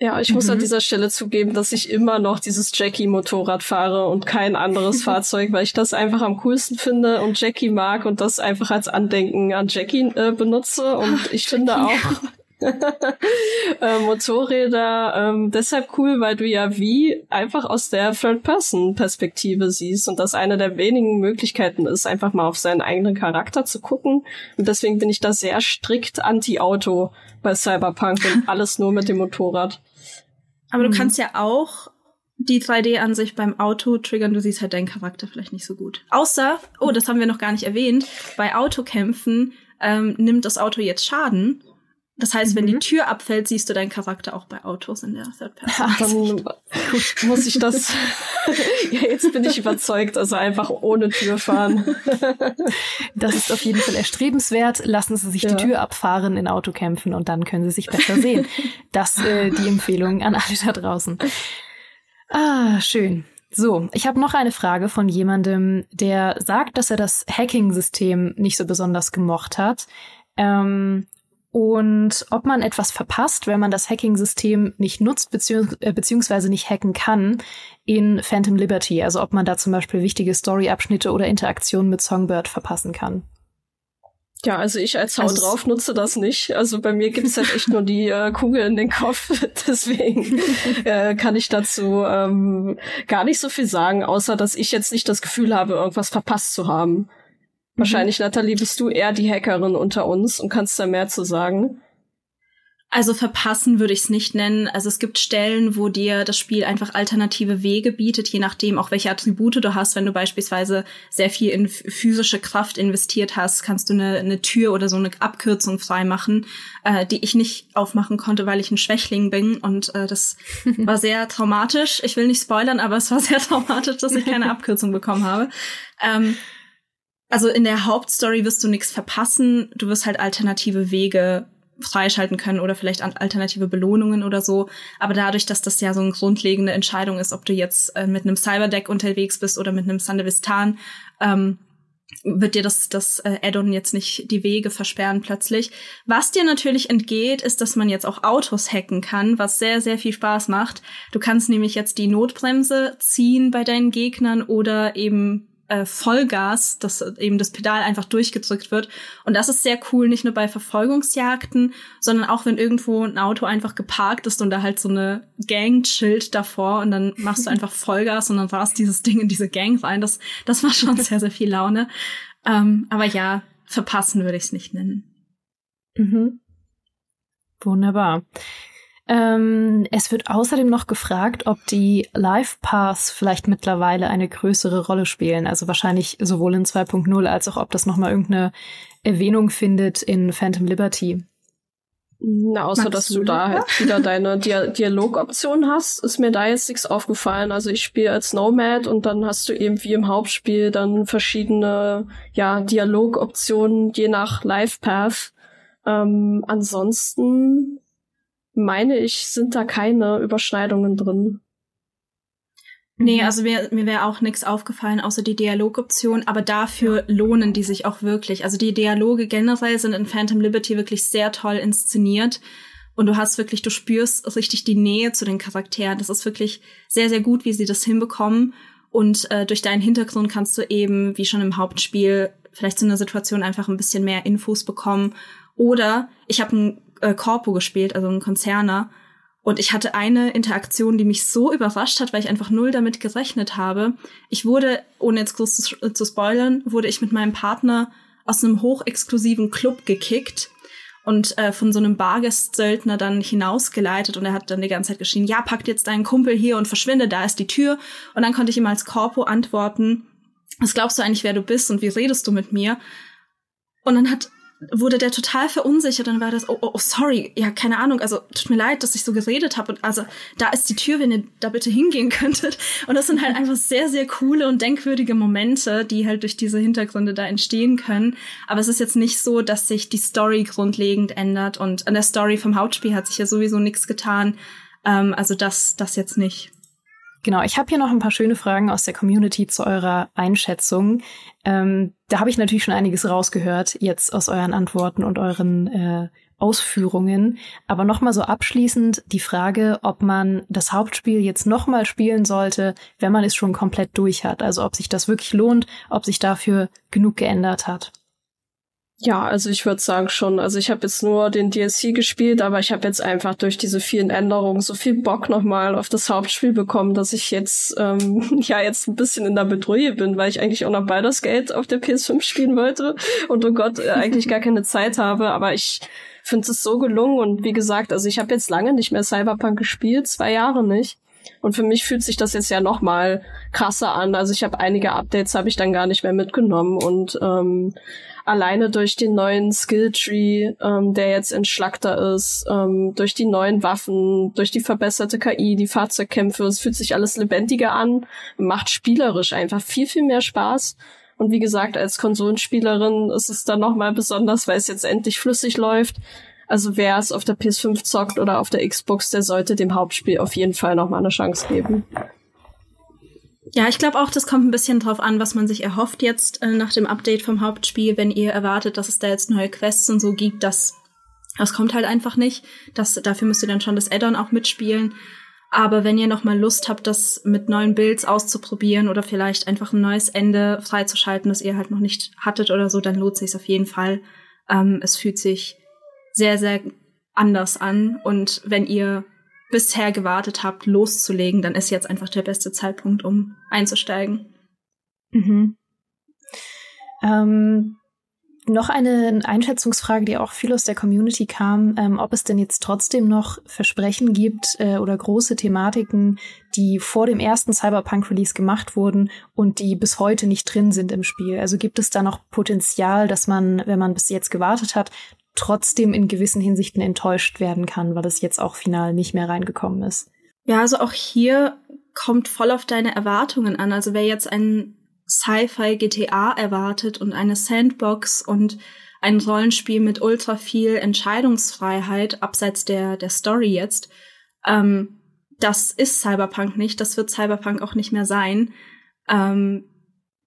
Ja, ich muss mhm. an dieser Stelle zugeben, dass ich immer noch dieses Jackie-Motorrad fahre und kein anderes Fahrzeug, weil ich das einfach am coolsten finde und Jackie mag und das einfach als Andenken an Jackie äh, benutze. Und Ach, ich Jackie. finde auch äh, Motorräder ähm, deshalb cool, weil du ja wie einfach aus der Third-Person-Perspektive siehst und das eine der wenigen Möglichkeiten ist, einfach mal auf seinen eigenen Charakter zu gucken. Und deswegen bin ich da sehr strikt anti-Auto bei Cyberpunk und alles nur mit dem Motorrad. Aber du mhm. kannst ja auch die 3D-Ansicht beim Auto triggern, du siehst halt deinen Charakter vielleicht nicht so gut. Außer, oh, das haben wir noch gar nicht erwähnt, bei Autokämpfen ähm, nimmt das Auto jetzt Schaden. Das heißt, wenn mhm. die Tür abfällt, siehst du deinen Charakter auch bei Autos in der Third Person. Dann muss ich das. ja, jetzt bin ich überzeugt, also einfach ohne Tür fahren. das ist auf jeden Fall erstrebenswert. Lassen Sie sich ja. die Tür abfahren in Autokämpfen und dann können Sie sich besser sehen. Das äh, die Empfehlung an alle da draußen. Ah, schön. So, ich habe noch eine Frage von jemandem, der sagt, dass er das Hacking-System nicht so besonders gemocht hat. Ähm, und ob man etwas verpasst, wenn man das Hacking-System nicht nutzt beziehungs äh, beziehungsweise nicht hacken kann in Phantom Liberty. Also ob man da zum Beispiel wichtige Story-Abschnitte oder Interaktionen mit Songbird verpassen kann. Ja, also ich als Haut also drauf nutze das nicht. Also bei mir gibt's halt echt nur die äh, Kugel in den Kopf. Deswegen äh, kann ich dazu ähm, gar nicht so viel sagen, außer dass ich jetzt nicht das Gefühl habe, irgendwas verpasst zu haben. Mhm. Wahrscheinlich, Nathalie, bist du eher die Hackerin unter uns und kannst da mehr zu sagen. Also verpassen würde ich es nicht nennen. Also es gibt Stellen, wo dir das Spiel einfach alternative Wege bietet, je nachdem auch welche Attribute du hast. Wenn du beispielsweise sehr viel in physische Kraft investiert hast, kannst du eine, eine Tür oder so eine Abkürzung freimachen, äh, die ich nicht aufmachen konnte, weil ich ein Schwächling bin. Und äh, das war sehr traumatisch. Ich will nicht spoilern, aber es war sehr traumatisch, dass ich keine Abkürzung bekommen habe. Ähm, also in der Hauptstory wirst du nichts verpassen. Du wirst halt alternative Wege freischalten können oder vielleicht alternative Belohnungen oder so. Aber dadurch, dass das ja so eine grundlegende Entscheidung ist, ob du jetzt äh, mit einem Cyberdeck unterwegs bist oder mit einem Sandevistan, ähm, wird dir das, das äh, Add-on jetzt nicht die Wege versperren plötzlich. Was dir natürlich entgeht, ist, dass man jetzt auch Autos hacken kann, was sehr, sehr viel Spaß macht. Du kannst nämlich jetzt die Notbremse ziehen bei deinen Gegnern oder eben äh, Vollgas, dass eben das Pedal einfach durchgedrückt wird. Und das ist sehr cool, nicht nur bei Verfolgungsjagden, sondern auch wenn irgendwo ein Auto einfach geparkt ist und da halt so eine Gang chillt davor und dann machst du einfach Vollgas und dann rast dieses Ding in diese Gang rein. Das, das war schon sehr, sehr viel Laune. Ähm, aber ja, verpassen würde ich es nicht nennen. Mhm. Wunderbar. Ähm, es wird außerdem noch gefragt, ob die Live Paths vielleicht mittlerweile eine größere Rolle spielen. Also wahrscheinlich sowohl in 2.0 als auch ob das nochmal irgendeine Erwähnung findet in Phantom Liberty. Na, außer Magst dass du, du da halt wieder deine Dia Dialogoption hast, ist mir da jetzt nichts aufgefallen. Also ich spiele als Nomad und dann hast du eben wie im Hauptspiel dann verschiedene ja Dialogoptionen je nach Life Path. Ähm, ansonsten meine ich, sind da keine Überschneidungen drin. Nee, also mir, mir wäre auch nichts aufgefallen, außer die Dialogoption, aber dafür lohnen die sich auch wirklich. Also die Dialoge generell sind in Phantom Liberty wirklich sehr toll inszeniert. Und du hast wirklich, du spürst richtig die Nähe zu den Charakteren. Das ist wirklich sehr, sehr gut, wie sie das hinbekommen. Und äh, durch deinen Hintergrund kannst du eben, wie schon im Hauptspiel, vielleicht zu einer Situation einfach ein bisschen mehr Infos bekommen. Oder ich habe ein äh, Corpo gespielt, also ein Konzerner. Und ich hatte eine Interaktion, die mich so überrascht hat, weil ich einfach null damit gerechnet habe. Ich wurde, ohne jetzt groß zu, zu spoilern, wurde ich mit meinem Partner aus einem hochexklusiven Club gekickt und äh, von so einem Bargestsöldner dann hinausgeleitet und er hat dann die ganze Zeit geschrien, ja, packt jetzt deinen Kumpel hier und verschwinde, da ist die Tür. Und dann konnte ich ihm als Corpo antworten, was glaubst du eigentlich, wer du bist und wie redest du mit mir? Und dann hat wurde der total verunsichert. Dann war das, oh, oh, oh sorry, ja, keine Ahnung, also tut mir leid, dass ich so geredet habe. Und also da ist die Tür, wenn ihr da bitte hingehen könntet. Und das sind halt einfach sehr, sehr coole und denkwürdige Momente, die halt durch diese Hintergründe da entstehen können. Aber es ist jetzt nicht so, dass sich die Story grundlegend ändert. Und an der Story vom Hauptspiel hat sich ja sowieso nichts getan. Ähm, also das, das jetzt nicht. Genau, ich habe hier noch ein paar schöne Fragen aus der Community zu eurer Einschätzung. Ähm, da habe ich natürlich schon einiges rausgehört, jetzt aus euren Antworten und euren äh, Ausführungen. Aber nochmal so abschließend die Frage, ob man das Hauptspiel jetzt nochmal spielen sollte, wenn man es schon komplett durch hat. Also ob sich das wirklich lohnt, ob sich dafür genug geändert hat. Ja, also ich würde sagen schon. Also ich habe jetzt nur den DLC gespielt, aber ich habe jetzt einfach durch diese vielen Änderungen so viel Bock nochmal auf das Hauptspiel bekommen, dass ich jetzt ähm, ja jetzt ein bisschen in der Bedrohung bin, weil ich eigentlich auch noch Baldur's Gate auf der PS5 spielen wollte und oh Gott, äh, eigentlich gar keine Zeit habe. Aber ich finde es so gelungen und wie gesagt, also ich habe jetzt lange nicht mehr Cyberpunk gespielt, zwei Jahre nicht. Und für mich fühlt sich das jetzt ja noch mal krasser an. Also ich habe einige Updates habe ich dann gar nicht mehr mitgenommen und ähm, alleine durch den neuen Skilltree, ähm, der jetzt entschlackter ist, ähm, durch die neuen Waffen, durch die verbesserte KI, die Fahrzeugkämpfe, es fühlt sich alles lebendiger an, macht spielerisch einfach viel, viel mehr Spaß. Und wie gesagt, als Konsolenspielerin ist es dann nochmal besonders, weil es jetzt endlich flüssig läuft. Also wer es auf der PS5 zockt oder auf der Xbox, der sollte dem Hauptspiel auf jeden Fall nochmal eine Chance geben. Ja, ich glaube auch, das kommt ein bisschen drauf an, was man sich erhofft jetzt äh, nach dem Update vom Hauptspiel, wenn ihr erwartet, dass es da jetzt neue Quests und so gibt, das, das kommt halt einfach nicht. Das, dafür müsst ihr dann schon das Addon auch mitspielen. Aber wenn ihr noch mal Lust habt, das mit neuen Builds auszuprobieren oder vielleicht einfach ein neues Ende freizuschalten, das ihr halt noch nicht hattet oder so, dann lohnt sich auf jeden Fall. Ähm, es fühlt sich sehr, sehr anders an. Und wenn ihr bisher gewartet habt, loszulegen, dann ist jetzt einfach der beste Zeitpunkt, um einzusteigen. Mhm. Ähm, noch eine Einschätzungsfrage, die auch viel aus der Community kam, ähm, ob es denn jetzt trotzdem noch Versprechen gibt äh, oder große Thematiken, die vor dem ersten Cyberpunk-Release gemacht wurden und die bis heute nicht drin sind im Spiel. Also gibt es da noch Potenzial, dass man, wenn man bis jetzt gewartet hat, trotzdem in gewissen Hinsichten enttäuscht werden kann, weil es jetzt auch final nicht mehr reingekommen ist. Ja, also auch hier kommt voll auf deine Erwartungen an. Also wer jetzt ein Sci-Fi GTA erwartet und eine Sandbox und ein Rollenspiel mit ultra viel Entscheidungsfreiheit abseits der der Story jetzt. Ähm, das ist Cyberpunk nicht. Das wird Cyberpunk auch nicht mehr sein. Ähm,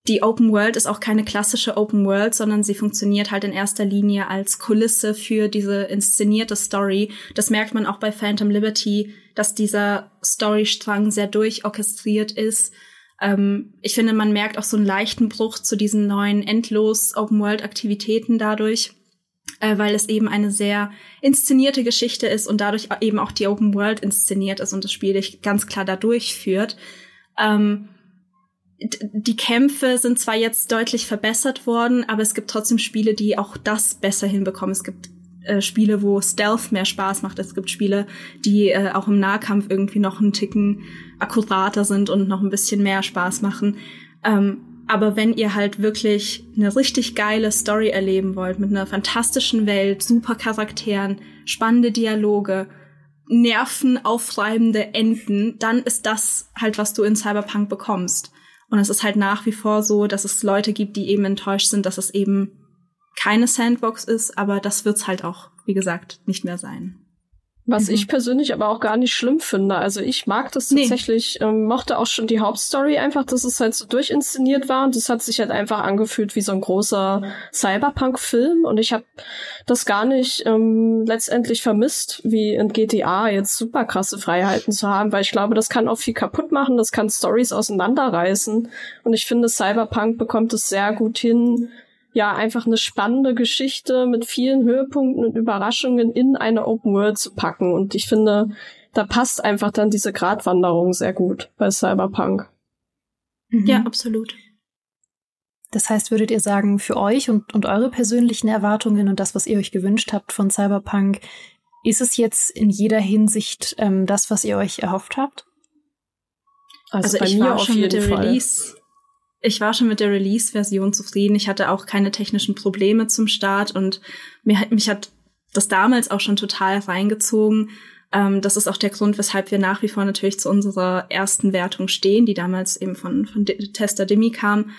die Open World ist auch keine klassische Open World, sondern sie funktioniert halt in erster Linie als Kulisse für diese inszenierte Story. Das merkt man auch bei Phantom Liberty, dass dieser Storystrang sehr durchorchestriert ist ähm, ich finde, man merkt auch so einen leichten Bruch zu diesen neuen endlos Open-World-Aktivitäten dadurch, äh, weil es eben eine sehr inszenierte Geschichte ist und dadurch eben auch die Open World inszeniert ist und das Spiel dich ganz klar da durchführt. Ähm, die Kämpfe sind zwar jetzt deutlich verbessert worden, aber es gibt trotzdem Spiele, die auch das besser hinbekommen. Es gibt äh, Spiele, wo Stealth mehr Spaß macht. Es gibt Spiele, die äh, auch im Nahkampf irgendwie noch einen Ticken akkurater sind und noch ein bisschen mehr Spaß machen. Ähm, aber wenn ihr halt wirklich eine richtig geile Story erleben wollt, mit einer fantastischen Welt, super Charakteren, spannende Dialoge, nervenaufreibende Enden, dann ist das halt, was du in Cyberpunk bekommst. Und es ist halt nach wie vor so, dass es Leute gibt, die eben enttäuscht sind, dass es eben keine Sandbox ist, aber das wird's halt auch, wie gesagt, nicht mehr sein. Was mhm. ich persönlich aber auch gar nicht schlimm finde. Also ich mag das tatsächlich, nee. ähm, mochte auch schon die Hauptstory einfach, dass es halt so durchinszeniert war und das hat sich halt einfach angefühlt wie so ein großer Cyberpunk-Film und ich habe das gar nicht ähm, letztendlich vermisst, wie in GTA jetzt super krasse Freiheiten zu haben, weil ich glaube, das kann auch viel kaputt machen, das kann Stories auseinanderreißen und ich finde, Cyberpunk bekommt es sehr gut hin, ja einfach eine spannende Geschichte mit vielen Höhepunkten und Überraschungen in eine Open World zu packen. Und ich finde, da passt einfach dann diese Gratwanderung sehr gut bei Cyberpunk. Mhm. Ja, absolut. Das heißt, würdet ihr sagen, für euch und, und eure persönlichen Erwartungen und das, was ihr euch gewünscht habt von Cyberpunk, ist es jetzt in jeder Hinsicht ähm, das, was ihr euch erhofft habt? Also, also bei mir auf jeden Fall. Release ich war schon mit der Release-Version zufrieden. Ich hatte auch keine technischen Probleme zum Start und mir, mich hat das damals auch schon total reingezogen. Ähm, das ist auch der Grund, weshalb wir nach wie vor natürlich zu unserer ersten Wertung stehen, die damals eben von, von Tester Demi kam.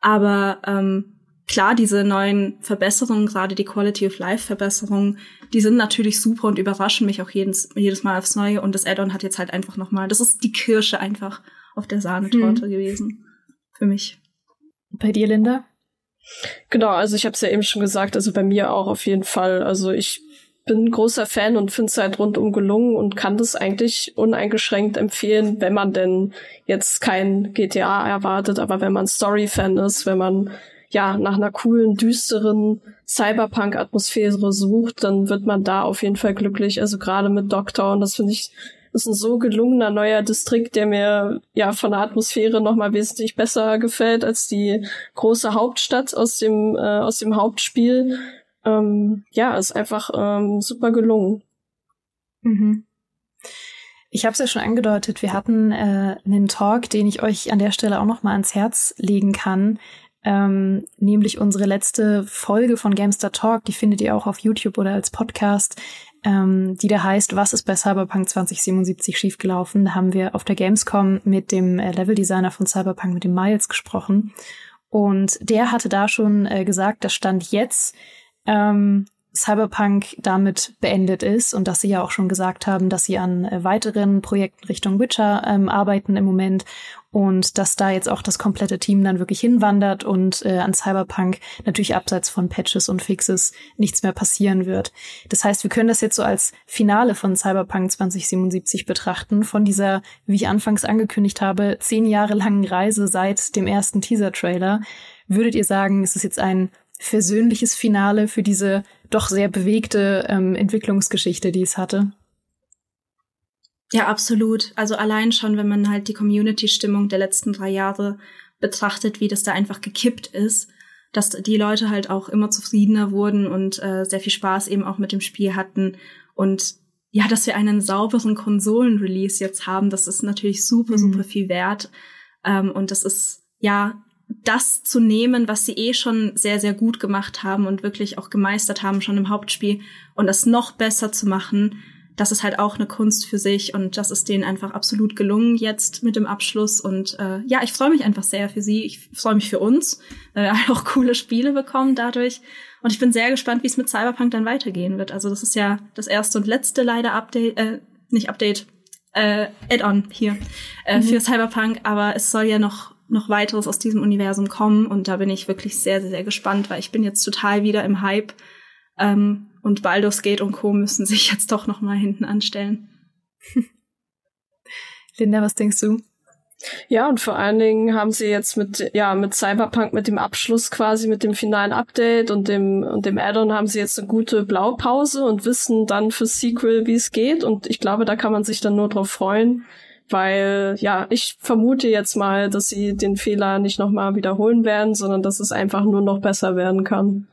Aber ähm, klar, diese neuen Verbesserungen, gerade die Quality of Life Verbesserungen, die sind natürlich super und überraschen mich auch jedes, jedes Mal aufs Neue. Und das Add-on hat jetzt halt einfach nochmal, das ist die Kirsche einfach auf der Sahnetorte hm. gewesen für mich. Bei dir, Linda? Genau, also ich habe es ja eben schon gesagt, also bei mir auch auf jeden Fall. Also ich bin großer Fan und finde es halt rundum gelungen und kann das eigentlich uneingeschränkt empfehlen, wenn man denn jetzt kein GTA erwartet, aber wenn man Story-Fan ist, wenn man ja nach einer coolen, düsteren Cyberpunk-Atmosphäre sucht, dann wird man da auf jeden Fall glücklich. Also gerade mit Doctor und das finde ich ist ein so gelungener neuer Distrikt, der mir ja von der Atmosphäre noch mal wesentlich besser gefällt als die große Hauptstadt aus dem äh, aus dem Hauptspiel. Ähm, ja, ist einfach ähm, super gelungen. Mhm. Ich habe es ja schon angedeutet, wir hatten äh, einen Talk, den ich euch an der Stelle auch noch mal ans Herz legen kann, ähm, nämlich unsere letzte Folge von Gamestar Talk, die findet ihr auch auf YouTube oder als Podcast ähm, die da heißt, was ist bei Cyberpunk 2077 schiefgelaufen? Da haben wir auf der Gamescom mit dem äh, Leveldesigner von Cyberpunk, mit dem Miles, gesprochen. Und der hatte da schon äh, gesagt, dass Stand jetzt ähm, Cyberpunk damit beendet ist und dass sie ja auch schon gesagt haben, dass sie an äh, weiteren Projekten Richtung Witcher ähm, arbeiten im Moment und dass da jetzt auch das komplette Team dann wirklich hinwandert und äh, an Cyberpunk natürlich abseits von Patches und Fixes nichts mehr passieren wird. Das heißt, wir können das jetzt so als Finale von Cyberpunk 2077 betrachten, von dieser, wie ich anfangs angekündigt habe, zehn Jahre langen Reise seit dem ersten Teaser-Trailer. Würdet ihr sagen, es ist jetzt ein versöhnliches Finale für diese doch sehr bewegte ähm, Entwicklungsgeschichte, die es hatte. Ja, absolut. Also allein schon, wenn man halt die Community-Stimmung der letzten drei Jahre betrachtet, wie das da einfach gekippt ist, dass die Leute halt auch immer zufriedener wurden und äh, sehr viel Spaß eben auch mit dem Spiel hatten. Und ja, dass wir einen sauberen Konsolen-Release jetzt haben, das ist natürlich super, mhm. super viel wert. Ähm, und das ist ja das zu nehmen, was sie eh schon sehr, sehr gut gemacht haben und wirklich auch gemeistert haben, schon im Hauptspiel, und das noch besser zu machen, das ist halt auch eine Kunst für sich und das ist denen einfach absolut gelungen jetzt mit dem Abschluss. Und äh, ja, ich freue mich einfach sehr für sie. Ich freue mich für uns, weil wir halt auch coole Spiele bekommen dadurch. Und ich bin sehr gespannt, wie es mit Cyberpunk dann weitergehen wird. Also das ist ja das erste und letzte leider Update, äh, nicht Update, äh, Add-on hier äh, mhm. für Cyberpunk, aber es soll ja noch noch weiteres aus diesem Universum kommen und da bin ich wirklich sehr, sehr, sehr gespannt, weil ich bin jetzt total wieder im Hype ähm, und Baldur's Gate und Co. müssen sich jetzt doch noch mal hinten anstellen. Linda, was denkst du? Ja, und vor allen Dingen haben sie jetzt mit, ja, mit Cyberpunk, mit dem Abschluss quasi, mit dem finalen Update und dem, und dem Add-on haben sie jetzt eine gute Blaupause und wissen dann fürs Sequel, wie es geht. Und ich glaube, da kann man sich dann nur drauf freuen, weil, ja, ich vermute jetzt mal, dass sie den Fehler nicht nochmal wiederholen werden, sondern dass es einfach nur noch besser werden kann.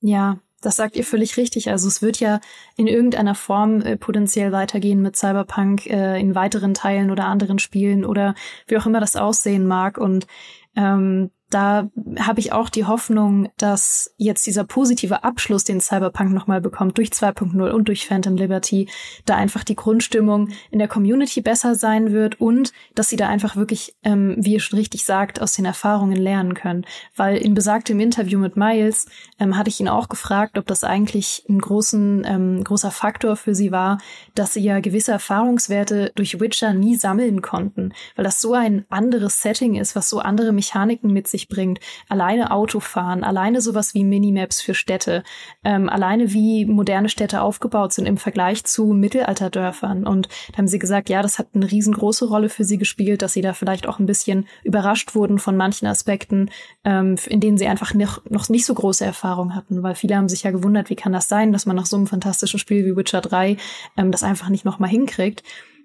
Ja, das sagt ihr völlig richtig. Also es wird ja in irgendeiner Form äh, potenziell weitergehen mit Cyberpunk äh, in weiteren Teilen oder anderen Spielen oder wie auch immer das aussehen mag. Und ähm, da habe ich auch die Hoffnung, dass jetzt dieser positive Abschluss, den Cyberpunk nochmal bekommt, durch 2.0 und durch Phantom Liberty, da einfach die Grundstimmung in der Community besser sein wird und dass sie da einfach wirklich, ähm, wie ihr schon richtig sagt, aus den Erfahrungen lernen können. Weil in besagtem Interview mit Miles ähm, hatte ich ihn auch gefragt, ob das eigentlich ein großen, ähm, großer Faktor für sie war, dass sie ja gewisse Erfahrungswerte durch Witcher nie sammeln konnten, weil das so ein anderes Setting ist, was so andere Mechaniken mit sich sich bringt. Alleine Autofahren, alleine sowas wie Minimaps für Städte, ähm, alleine wie moderne Städte aufgebaut sind im Vergleich zu Mittelalterdörfern. Und da haben sie gesagt, ja, das hat eine riesengroße Rolle für sie gespielt, dass sie da vielleicht auch ein bisschen überrascht wurden von manchen Aspekten, ähm, in denen sie einfach noch, noch nicht so große Erfahrung hatten, weil viele haben sich ja gewundert, wie kann das sein, dass man nach so einem fantastischen Spiel wie Witcher 3 ähm, das einfach nicht nochmal hinkriegt.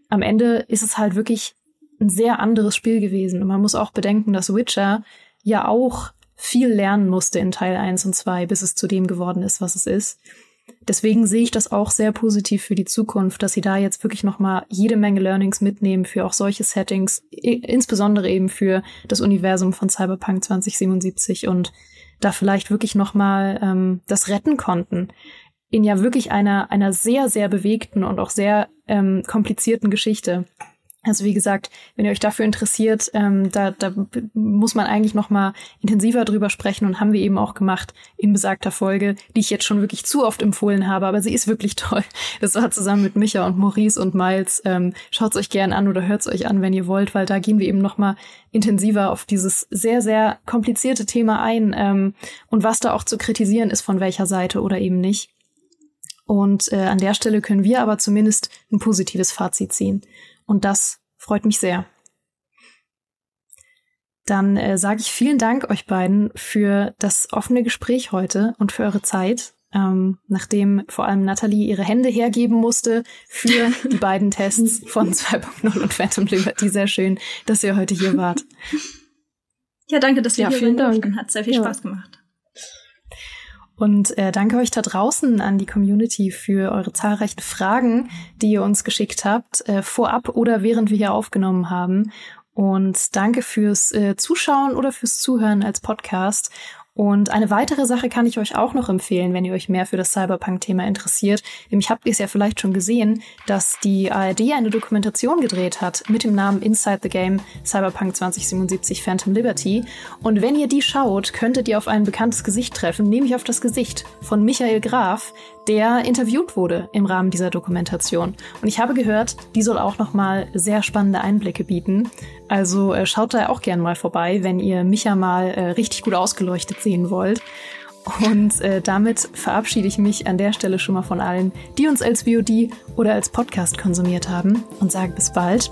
Am Ende ist es halt wirklich ein sehr anderes Spiel gewesen. Und man muss auch bedenken, dass Witcher ja auch viel lernen musste in Teil 1 und 2, bis es zu dem geworden ist, was es ist. Deswegen sehe ich das auch sehr positiv für die Zukunft, dass sie da jetzt wirklich noch mal jede Menge Learnings mitnehmen für auch solche Settings, insbesondere eben für das Universum von Cyberpunk 2077 und da vielleicht wirklich noch mal ähm, das retten konnten in ja wirklich einer einer sehr sehr bewegten und auch sehr ähm, komplizierten Geschichte. Also wie gesagt, wenn ihr euch dafür interessiert, ähm, da, da muss man eigentlich noch mal intensiver drüber sprechen und haben wir eben auch gemacht in besagter Folge, die ich jetzt schon wirklich zu oft empfohlen habe, aber sie ist wirklich toll. Das war zusammen mit Micha und Maurice und Miles. Ähm, Schaut euch gern an oder hört es euch an, wenn ihr wollt, weil da gehen wir eben noch mal intensiver auf dieses sehr, sehr komplizierte Thema ein ähm, und was da auch zu kritisieren ist, von welcher Seite oder eben nicht. Und äh, an der Stelle können wir aber zumindest ein positives Fazit ziehen. Und das freut mich sehr. Dann äh, sage ich vielen Dank euch beiden für das offene Gespräch heute und für eure Zeit. Ähm, nachdem vor allem Natalie ihre Hände hergeben musste für die beiden Tests von 2.0 und Phantom Liberty. Sehr schön, dass ihr heute hier wart. Ja, danke, dass wir ja, hier vielen Dank. Hat sehr viel ja. Spaß gemacht. Und äh, danke euch da draußen an die Community für eure zahlreichen Fragen, die ihr uns geschickt habt, äh, vorab oder während wir hier aufgenommen haben. Und danke fürs äh, Zuschauen oder fürs Zuhören als Podcast. Und eine weitere Sache kann ich euch auch noch empfehlen, wenn ihr euch mehr für das Cyberpunk-Thema interessiert. Nämlich habt ihr es ja vielleicht schon gesehen, dass die ARD eine Dokumentation gedreht hat mit dem Namen Inside the Game Cyberpunk 2077 Phantom Liberty. Und wenn ihr die schaut, könntet ihr auf ein bekanntes Gesicht treffen, nämlich auf das Gesicht von Michael Graf, der interviewt wurde im Rahmen dieser Dokumentation. Und ich habe gehört, die soll auch noch mal sehr spannende Einblicke bieten. Also äh, schaut da auch gern mal vorbei, wenn ihr Micha mal äh, richtig gut ausgeleuchtet sehen wollt. Und äh, damit verabschiede ich mich an der Stelle schon mal von allen, die uns als VOD oder als Podcast konsumiert haben und sage bis bald.